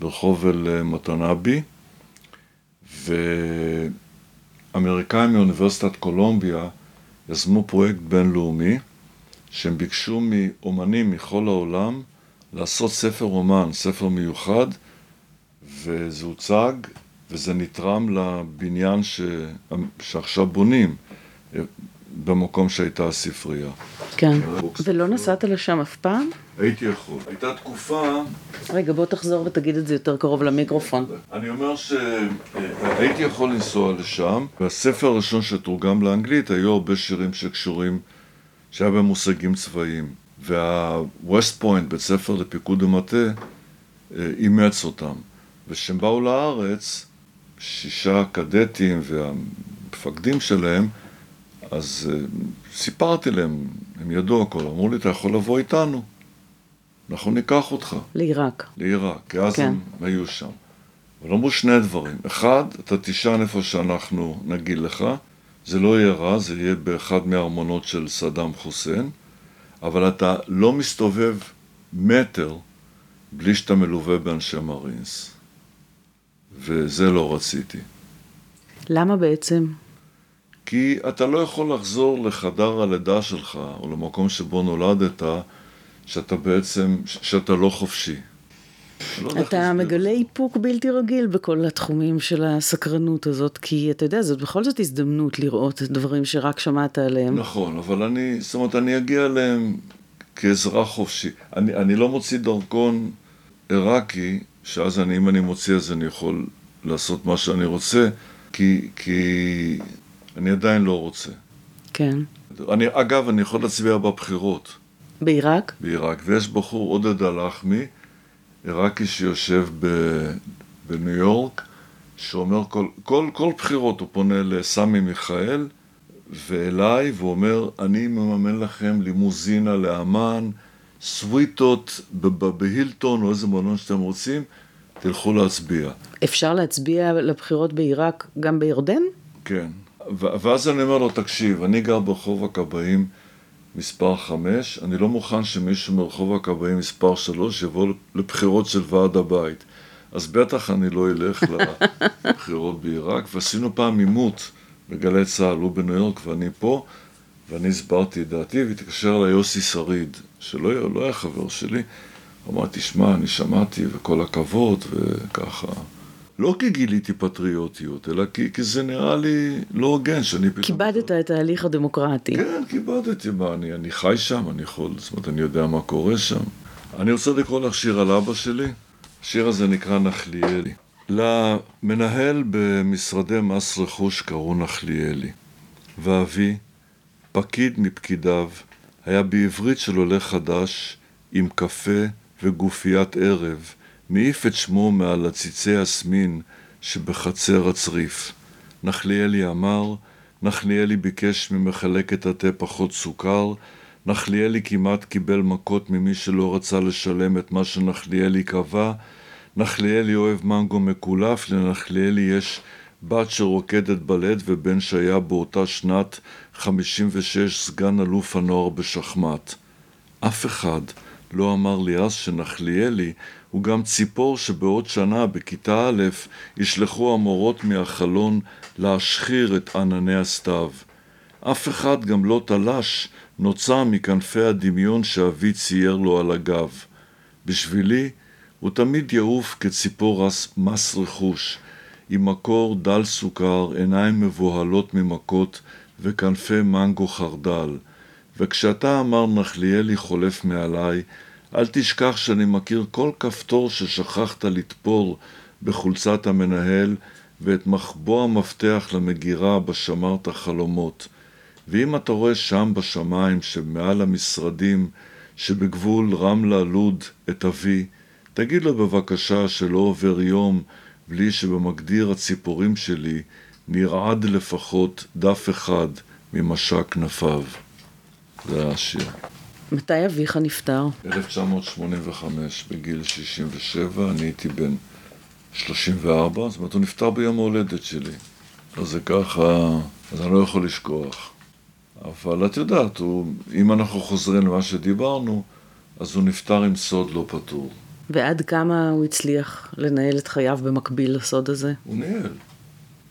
ברחוב אל מתנבי, ואמריקאים מאוניברסיטת קולומביה יזמו פרויקט בינלאומי שהם ביקשו מאומנים מכל העולם לעשות ספר אומן, ספר מיוחד, וזה הוצג, וזה נתרם לבניין ש... שעכשיו בונים. במקום שהייתה הספרייה. כן. ולא נסעת לשם אף פעם? הייתי יכול. הייתה תקופה... רגע, בוא תחזור ותגיד את זה יותר קרוב למיקרופון. אני אומר שהייתי יכול לנסוע לשם, והספר הראשון שתורגם לאנגלית היו הרבה שירים שקשורים, שהיה בהם מושגים צבאיים. וה-West Point, בית ספר לפיקוד ומטה, אה, אימץ אותם. וכשהם באו לארץ, שישה קדטים והמפקדים שלהם, אז uh, סיפרתי להם, הם ידעו הכל, אמרו לי, אתה יכול לבוא איתנו, אנחנו ניקח אותך. לעיראק. לעיראק, כי אז כן. הם היו שם. אבל אמרו שני דברים. אחד, אתה תישן איפה שאנחנו נגיד לך, זה לא יהיה רע, זה יהיה באחד מהארמונות של סדאם חוסיין, אבל אתה לא מסתובב מטר בלי שאתה מלווה באנשי מרינס. וזה לא רציתי. למה בעצם? כי אתה לא יכול לחזור לחדר הלידה שלך, או למקום שבו נולדת, שאתה בעצם, שאתה לא חופשי. לא אתה מגלה איפוק בלתי רגיל בכל התחומים של הסקרנות הזאת, כי אתה יודע, זאת בכל זאת הזדמנות לראות דברים שרק שמעת עליהם. נכון, אבל אני, זאת אומרת, אני אגיע אליהם כאזרח חופשי. אני, אני לא מוציא דרכון עיראקי, שאז אני, אם אני מוציא אז אני יכול לעשות מה שאני רוצה, כי, כי אני עדיין לא רוצה. כן. אני, אגב, אני יכול להצביע בבחירות. בעיראק? בעיראק. ויש בחור, עודד הלחמי, עיראקי שיושב ב, בניו יורק, שאומר כל, כל, כל בחירות הוא פונה לסמי מיכאל ואליי, ואומר, אני מממן לכם לימוזינה לאמן, סוויטות בהילטון או איזה מלון שאתם רוצים, תלכו להצביע. אפשר להצביע לבחירות בעיראק גם בירדן? כן. ואז אני אומר לו, תקשיב, אני גר ברחוב הכבאים מספר 5, אני לא מוכן שמישהו מרחוב הכבאים מספר 3 יבוא לבחירות של ועד הבית. אז בטח אני לא אלך לבחירות בעיראק, ועשינו פעם עימות בגלי צה"ל, הוא בניו יורק ואני פה, ואני הסברתי את דעתי, והתקשר אליי יוסי שריד, שלא לא היה חבר שלי, אמרתי, שמע, אני שמעתי, וכל הכבוד, וככה. לא כי גיליתי פטריוטיות, אלא כי, כי זה נראה לי לא הוגן שאני פתאום... כיבדת את ההליך הדמוקרטי. כן, כיבדתי, מה, אני, אני חי שם, אני יכול, זאת אומרת, אני יודע מה קורה שם. אני רוצה לקרוא לך שיר על אבא שלי, השיר הזה נקרא נחליאלי. למנהל במשרדי מס רכוש קראו נחליאלי, ואבי, פקיד מפקידיו, היה בעברית של עולה חדש, עם קפה וגופיית ערב, מעיף את שמו מעל עציצי הסמין שבחצר הצריף. נחליאלי אמר, נחליאלי ביקש ממחלקת התה פחות סוכר, נחליאלי כמעט קיבל מכות ממי שלא רצה לשלם את מה שנחליאלי קבע, נחליאלי אוהב מנגו מקולף, לנחליאלי יש בת שרוקדת בלט ובן שהיה באותה שנת 56 סגן אלוף הנוער בשחמט. אף אחד לא אמר לי אז שנחליאלי הוא גם ציפור שבעוד שנה, בכיתה א', ישלחו המורות מהחלון להשחיר את ענני הסתיו. אף אחד גם לא תלש נוצר מכנפי הדמיון שאבי צייר לו על הגב. בשבילי, הוא תמיד יעוף כציפור מס רכוש, עם מקור דל סוכר, עיניים מבוהלות ממכות וכנפי מנגו חרדל. וכשאתה אמר נחליאלי חולף מעליי, אל תשכח שאני מכיר כל כפתור ששכחת לתפור בחולצת המנהל ואת מחבוא המפתח למגירה בה שמרת חלומות. ואם אתה רואה שם בשמיים שמעל המשרדים שבגבול רמלה-לוד את אבי, תגיד לו בבקשה שלא עובר יום בלי שבמגדיר הציפורים שלי נרעד לפחות דף אחד ממשק כנפיו. זה השיר. מתי אביך נפטר? 1985, בגיל 67, אני הייתי בן 34, זאת אומרת, הוא נפטר ביום ההולדת שלי. אז זה ככה, אז אני לא יכול לשכוח. אבל את יודעת, הוא, אם אנחנו חוזרים למה שדיברנו, אז הוא נפטר עם סוד לא פתור. ועד כמה הוא הצליח לנהל את חייו במקביל לסוד הזה? הוא ניהל.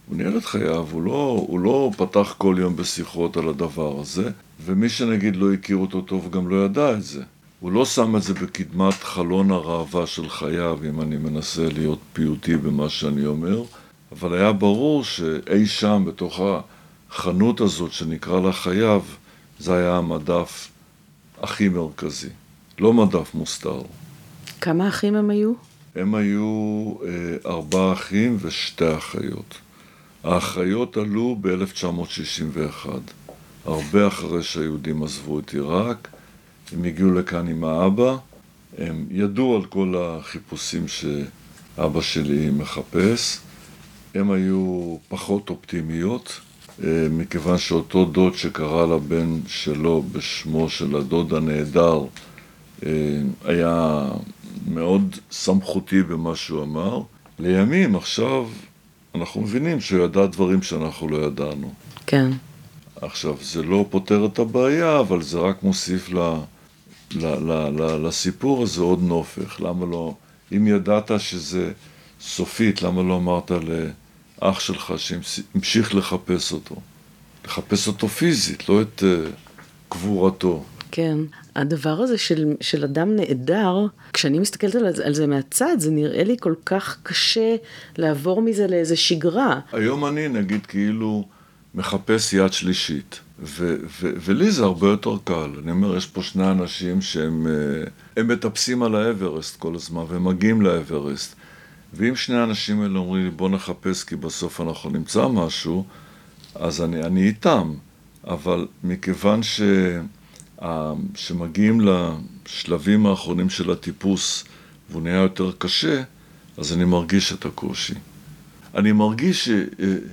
הוא ניהל את חייו, הוא לא, הוא לא פתח כל יום בשיחות על הדבר הזה, ומי שנגיד לא הכיר אותו טוב גם לא ידע את זה. הוא לא שם את זה בקדמת חלון הראווה של חייו, אם אני מנסה להיות פיוטי במה שאני אומר, אבל היה ברור שאי שם בתוך החנות הזאת שנקרא לה חייב, זה היה המדף הכי מרכזי. לא מדף מוסתר. כמה אחים הם היו? הם היו אה, ארבעה אחים ושתי אחיות. האחיות עלו ב-1961, הרבה אחרי שהיהודים עזבו את עיראק. הם הגיעו לכאן עם האבא, הם ידעו על כל החיפושים שאבא שלי מחפש. הם היו פחות אופטימיות, אה, מכיוון שאותו דוד שקרא לבן שלו בשמו של הדוד הנהדר, אה, היה מאוד סמכותי במה שהוא אמר. לימים, עכשיו, אנחנו מבינים שהוא ידע דברים שאנחנו לא ידענו. כן. עכשיו, זה לא פותר את הבעיה, אבל זה רק מוסיף ל, ל, ל, ל, לסיפור הזה עוד נופך. למה לא, אם ידעת שזה סופית, למה לא אמרת לאח שלך שהמשיך לחפש אותו? לחפש אותו פיזית, לא את uh, קבורתו. כן. הדבר הזה של, של אדם נעדר, כשאני מסתכלת על, על זה מהצד, זה נראה לי כל כך קשה לעבור מזה לאיזה שגרה. היום אני, נגיד, כאילו מחפש יד שלישית. ו- ו- ולי זה הרבה יותר קל. אני אומר, יש פה שני אנשים שהם אה, הם מטפסים על האברסט כל הזמן, והם מגיעים לאברסט. ואם שני האנשים האלה אומרים לי, בוא נחפש כי בסוף אנחנו נמצא משהו, אז אני, אני איתם. אבל מכיוון ש... שמגיעים לשלבים האחרונים של הטיפוס והוא נהיה יותר קשה, אז אני מרגיש את הקושי. אני מרגיש ש,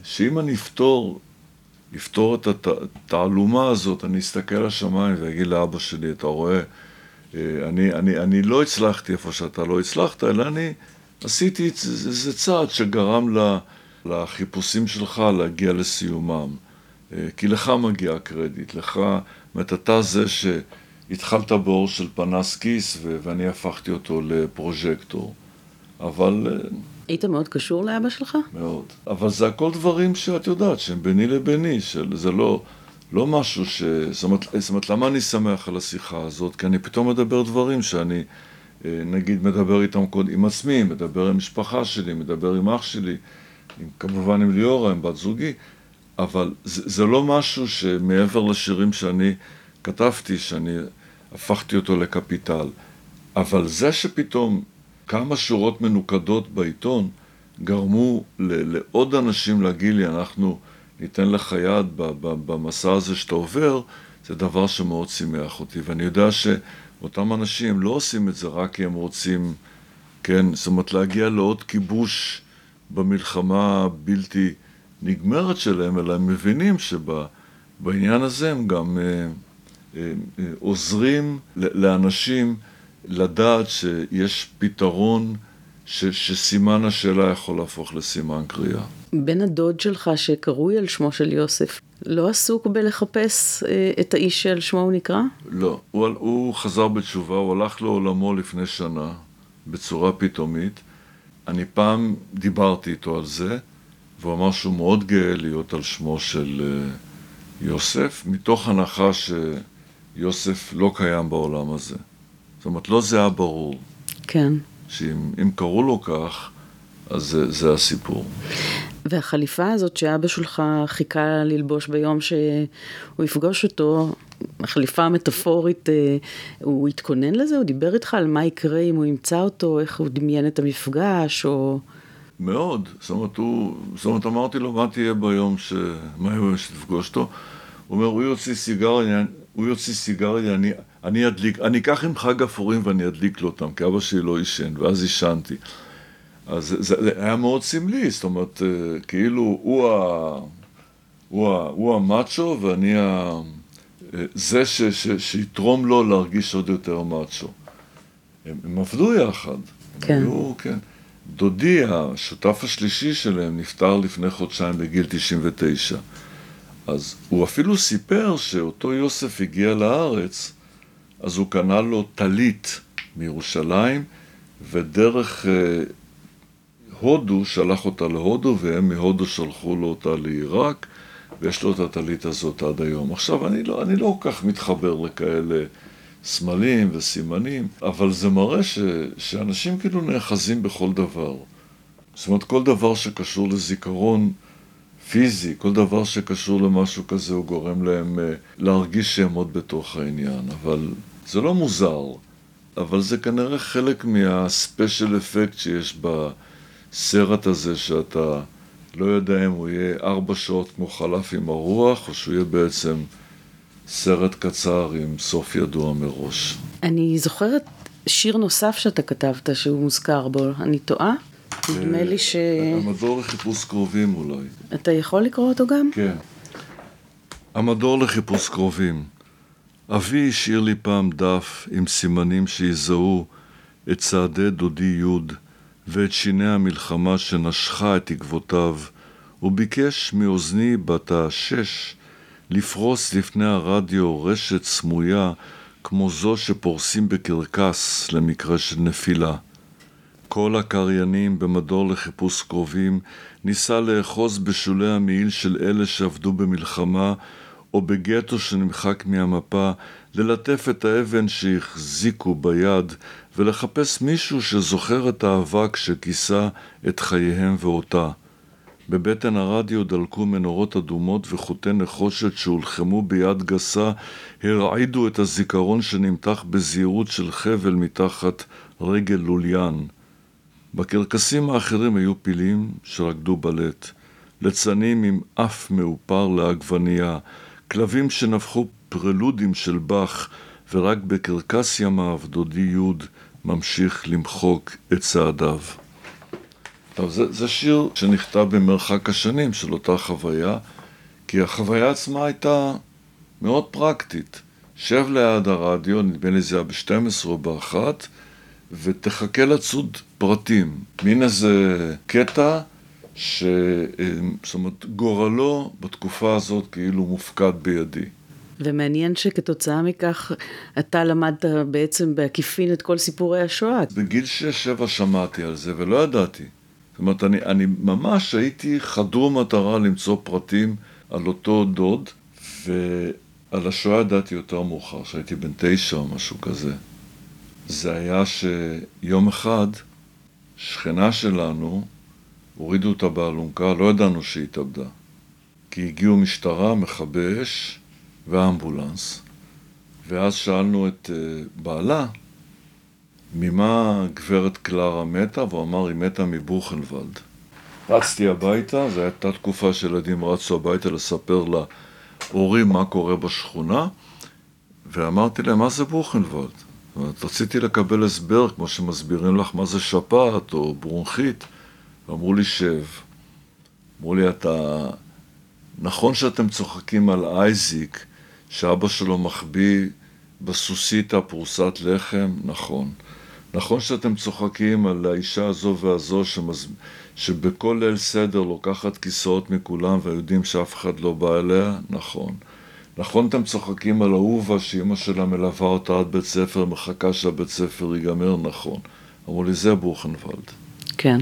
שאם אני אפתור, אפתור את התעלומה הזאת, אני אסתכל לשמיים ואגיד לאבא שלי, אתה רואה, אני, אני, אני לא הצלחתי איפה שאתה לא הצלחת, אלא אני עשיתי איזה צעד שגרם לחיפושים שלך להגיע לסיומם. כי לך מגיע הקרדיט, לך אומרת, אתה זה שהתחלת באור של פנס כיס ואני הפכתי אותו לפרוז'קטור. אבל... אה, היית מאוד קשור לאבא שלך? מאוד. אבל זה הכל דברים שאת יודעת, שהם ביני לביני, של... זה לא, לא משהו ש... זאת אומרת, זאת אומרת, למה אני שמח על השיחה הזאת? כי אני פתאום מדבר דברים שאני, אה, נגיד, מדבר איתם קודם, עם עצמי, מדבר עם משפחה שלי, מדבר עם אח שלי, עם, כמובן עם ליאורה, עם בת זוגי. אבל זה, זה לא משהו שמעבר לשירים שאני כתבתי, שאני הפכתי אותו לקפיטל. אבל זה שפתאום כמה שורות מנוקדות בעיתון גרמו לעוד אנשים להגיד לי, אנחנו ניתן לך יד במסע הזה שאתה עובר, זה דבר שמאוד שימח אותי. ואני יודע שאותם אנשים לא עושים את זה רק כי הם רוצים, כן, זאת אומרת להגיע לעוד כיבוש במלחמה הבלתי... נגמרת שלהם, אלא הם מבינים שבעניין הזה הם גם אה, אה, אה, עוזרים לאנשים לדעת שיש פתרון ש, שסימן השאלה יכול להפוך לסימן קריאה. בן הדוד שלך שקרוי על שמו של יוסף, לא עסוק בלחפש אה, את האיש שעל שמו הוא נקרא? לא, הוא, הוא חזר בתשובה, הוא הלך לעולמו לפני שנה בצורה פתאומית. אני פעם דיברתי איתו על זה, והוא אמר שהוא מאוד גאה להיות על שמו של אה, יוסף, מתוך הנחה שיוסף לא קיים בעולם הזה. זאת אומרת, לא זה היה ברור. כן. שאם קראו לו כך, אז זה, זה הסיפור. והחליפה הזאת שאבא שלך חיכה ללבוש ביום שהוא יפגוש אותו, החליפה המטאפורית, אה, הוא התכונן לזה? הוא דיבר איתך על מה יקרה אם הוא ימצא אותו, איך הוא דמיין את המפגש, או... מאוד. זאת אומרת, הוא, זאת אומרת, אמרתי לו, מה תהיה ביום ש... מה יהיה שתפגוש אותו? הוא אומר, הוא יוציא סיגריה, הוא יוציא סיגריה, אני, אני אדליק, אני אקח ממך גפורים ואני אדליק לו אותם, כי אבא שלי לא עישן, ואז עישנתי. אז זה, זה היה מאוד סמלי, זאת אומרת, אה, כאילו הוא, ה, הוא, ה, הוא המאצ'ו ואני ה, אה, זה ש, ש, שיתרום לו להרגיש עוד יותר מאצ'ו. הם, הם עבדו יחד. כן. היו, כן. דודי, השותף השלישי שלהם, נפטר לפני חודשיים בגיל 99. אז הוא אפילו סיפר שאותו יוסף הגיע לארץ, אז הוא קנה לו טלית מירושלים, ודרך אה, הודו שלח אותה להודו, והם מהודו שלחו לו אותה לעיראק, ויש לו את הטלית הזאת עד היום. עכשיו, אני לא, אני לא כל כך מתחבר לכאלה... סמלים וסימנים, אבל זה מראה ש, שאנשים כאילו נאחזים בכל דבר. זאת אומרת, כל דבר שקשור לזיכרון פיזי, כל דבר שקשור למשהו כזה הוא גורם להם אה, להרגיש שהם עוד בתוך העניין, אבל זה לא מוזר, אבל זה כנראה חלק מהספיישל אפקט שיש בסרט הזה, שאתה לא יודע אם הוא יהיה ארבע שעות כמו חלף עם הרוח, או שהוא יהיה בעצם סרט קצר עם סוף ידוע מראש. אני זוכרת שיר נוסף שאתה כתבת שהוא מוזכר בו, אני טועה? נדמה לי ש... המדור לחיפוש קרובים אולי. אתה יכול לקרוא אותו גם? כן. המדור לחיפוש קרובים. אבי השאיר לי פעם דף עם סימנים שיזהו את צעדי דודי יוד ואת שיני המלחמה שנשכה את עקבותיו, וביקש מאוזני בת השש לפרוס לפני הרדיו רשת סמויה כמו זו שפורסים בקרקס למקרה של נפילה. כל הקריינים במדור לחיפוש קרובים ניסה לאחוז בשולי המעיל של אלה שעבדו במלחמה או בגטו שנמחק מהמפה, ללטף את האבן שהחזיקו ביד ולחפש מישהו שזוכר את האבק שכיסה את חייהם ואותה. בבטן הרדיו דלקו מנורות אדומות וחוטי נחושת שהולחמו ביד גסה הרעידו את הזיכרון שנמתח בזהירות של חבל מתחת רגל לוליין. בקרקסים האחרים היו פילים שרקדו בלט, ליצנים עם אף מאופר לעגבנייה, כלבים שנפחו פרלודים של באך, ורק בקרקס ימיו דודי יוד ממשיך למחוק את צעדיו. טוב, זה, זה שיר שנכתב במרחק השנים של אותה חוויה, כי החוויה עצמה הייתה מאוד פרקטית. שב ליד הרדיו, נדמה לי זה היה ב-12 או ב-1, ותחכה לצוד פרטים. מין איזה קטע ש... זאת אומרת, גורלו בתקופה הזאת כאילו מופקד בידי. ומעניין שכתוצאה מכך אתה למדת בעצם בעקיפין את כל סיפורי השואה. בגיל 6-7 שמעתי על זה ולא ידעתי. זאת אומרת, אני, אני ממש הייתי חדור מטרה למצוא פרטים על אותו דוד, ועל השואה ידעתי יותר מאוחר, כשהייתי בן תשע או משהו כזה. זה היה שיום אחד שכנה שלנו, הורידו אותה באלונקה, לא ידענו שהיא התאבדה. כי הגיעו משטרה, מכבי אש ואמבולנס. ואז שאלנו את אה, בעלה, ממה גברת קלרה מתה? והוא אמר, היא מתה מבוכנוולד. רצתי הביתה, זו הייתה תקופה שילדים רצו הביתה לספר להורים מה קורה בשכונה, ואמרתי להם, מה זה בוכנוולד? זאת אומרת, רציתי לקבל הסבר, כמו שמסבירים לך מה זה שפעת או ברונכית, ואמרו לי, שב. אמרו לי, אתה... נכון שאתם צוחקים על אייזיק, שאבא שלו מחביא בסוסיתא פרוסת לחם? נכון. נכון שאתם צוחקים על האישה הזו והזו שמז... שבכל ליל סדר לוקחת כיסאות מכולם ויודעים שאף אחד לא בא אליה? נכון. נכון אתם צוחקים על אהובה שאימא שלה מלווה אותה עד בית ספר, מחכה שהבית ספר ייגמר? נכון. אמרו לי, זה בוכנוולד. כן.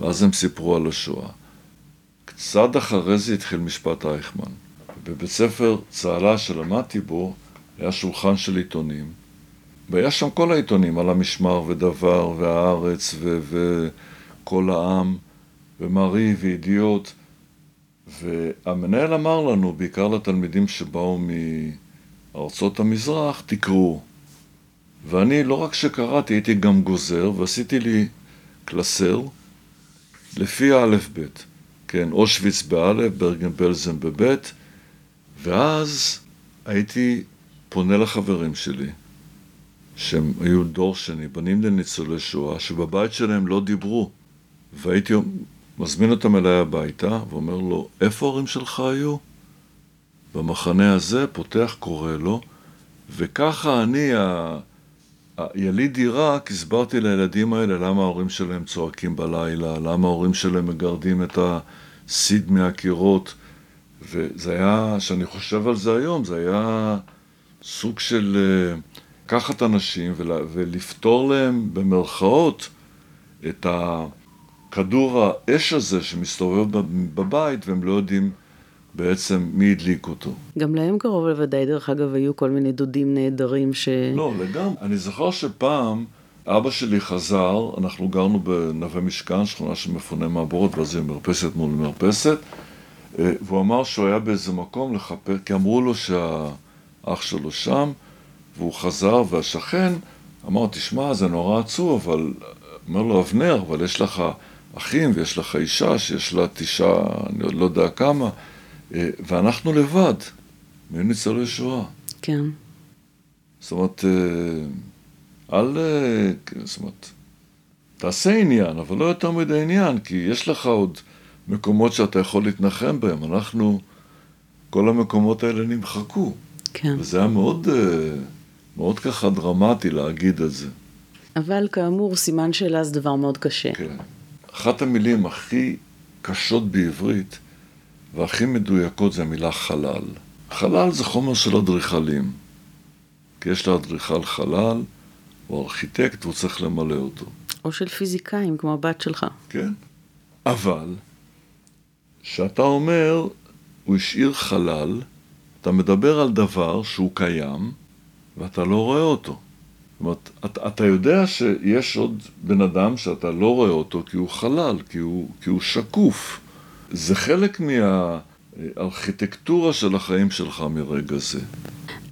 ואז הם סיפרו על השואה. קצת אחרי זה התחיל משפט אייכמן. בבית ספר צהלה שלמדתי בו, היה שולחן של עיתונים, והיה שם כל העיתונים, על המשמר ודבר והארץ וכל העם ומעריב וידיעות. והמנהל אמר לנו, בעיקר לתלמידים שבאו מארצות המזרח, תקראו. ואני לא רק שקראתי, הייתי גם גוזר, ועשיתי לי קלסר לפי האלף-בית. כן, אושוויץ באלף, ברגן בלזן בבית, ואז הייתי פונה לחברים שלי, שהם היו דור שני, בנים לניצולי שואה, שבבית שלהם לא דיברו. והייתי מזמין אותם אליי הביתה, ואומר לו, איפה ההורים שלך היו? במחנה הזה, פותח, קורא לו, וככה אני, ה... יליד עיראק, הסברתי לילדים האלה למה ההורים שלהם צועקים בלילה, למה ההורים שלהם מגרדים את הסיד מהקירות, וזה היה, כשאני חושב על זה היום, זה היה סוג של לקחת אנשים ולפתור להם במרכאות את הכדור האש הזה שמסתובב בבית והם לא יודעים בעצם מי הדליק אותו. גם להם קרוב לוודאי, דרך אגב, היו כל מיני דודים נהדרים ש... לא, לגמרי. אני זוכר שפעם אבא שלי חזר, אנחנו גרנו בנווה משכן, שכונה של מפוני מעבורת, ואז זה מרפסת מול מרפסת, אה, והוא אמר שהוא היה באיזה מקום לחפש, כי אמרו לו שהאח שלו שם, והוא חזר, והשכן אמר, תשמע, זה נורא עצוב, אבל... אומר לו, אבנר, אבל יש לך אחים ויש לך אישה שיש לה תשעה, אני עוד לא יודע כמה, אה, ואנחנו לבד, מי ניצולי שואה. כן. זאת אומרת, אה, אל... זאת אומרת, תעשה עניין, אבל לא יותר מדי עניין, כי יש לך עוד מקומות שאתה יכול להתנחם בהם. אנחנו, כל המקומות האלה נמחקו. כן. וזה היה מאוד, אה, מאוד ככה דרמטי להגיד את זה. אבל כאמור, סימן שאלה זה דבר מאוד קשה. כן. אחת המילים הכי קשות בעברית והכי מדויקות זה המילה חלל. חלל זה חומר של אדריכלים. כי יש לאדריכל חלל, הוא ארכיטקט והוא צריך למלא אותו. או של פיזיקאים, כמו הבת שלך. כן. אבל, כשאתה אומר, הוא השאיר חלל, אתה מדבר על דבר שהוא קיים, ואתה לא רואה אותו. זאת אומרת, אתה, אתה יודע שיש עוד בן אדם שאתה לא רואה אותו כי הוא חלל, כי הוא, כי הוא שקוף. זה חלק מהארכיטקטורה של החיים שלך מרגע זה.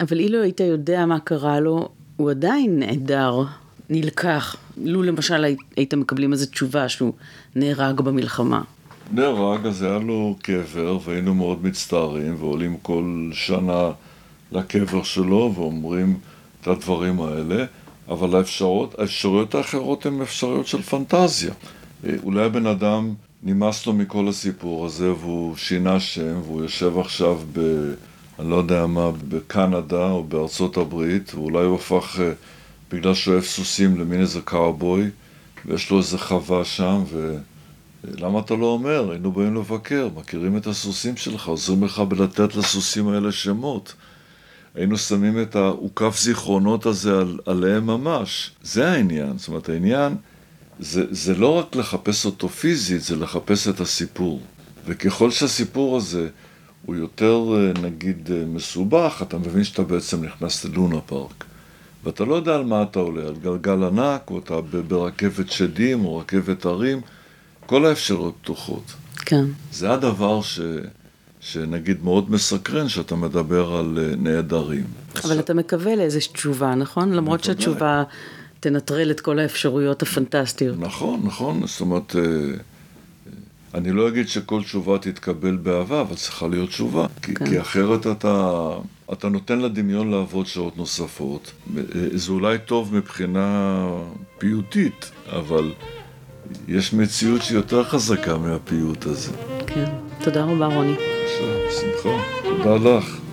אבל אילו היית יודע מה קרה לו, הוא עדיין נעדר, נלקח. לו למשל היית מקבלים איזו תשובה שהוא נהרג במלחמה. נהרג, אז היה לו קבר, והיינו מאוד מצטערים, ועולים כל שנה לקבר שלו, ואומרים את הדברים האלה, אבל האפשרות, האפשרויות האחרות הן אפשרויות של פנטזיה. אה, אולי הבן אדם נמאס לו מכל הסיפור הזה, והוא שינה שם, והוא יושב עכשיו ב... אני לא יודע מה, בקנדה או בארצות הברית, ואולי הוא הפך, אה, בגלל שהוא אוהב סוסים, למין איזה קאובוי, ויש לו איזה חווה שם, ולמה אתה לא אומר? היינו באים לבקר, מכירים את הסוסים שלך, עוזרים לך בלתת לסוסים האלה שמות. היינו שמים את העוקף זיכרונות הזה על, עליהם ממש. זה העניין. זאת אומרת, העניין זה, זה לא רק לחפש אותו פיזית, זה לחפש את הסיפור. וככל שהסיפור הזה הוא יותר, אה, נגיד, אה, מסובך, אתה מבין שאתה בעצם נכנס ללונה פארק. ואתה לא יודע על מה אתה עולה, על גלגל ענק, או אתה ברכבת שדים, או רכבת הרים, כל האפשרויות פתוחות. כן. זה הדבר ש... שנגיד מאוד מסקרן שאתה מדבר על אה, נעדרים. אבל אתה מקווה לאיזושהי תשובה, נכון? למרות שהתשובה תנטרל את כל האפשרויות הפנטסטיות. נכון, נכון, זאת אומרת, אה, אני לא אגיד שכל תשובה תתקבל באהבה, אבל צריכה להיות תשובה. כן. כי, כי אחרת אתה, אתה נותן לדמיון לעבוד שעות נוספות. אה, זה אולי טוב מבחינה פיוטית, אבל יש מציאות שהיא יותר חזקה מהפיוט הזה. כן. תודה רבה, רוני. בשמחה. תודה לך.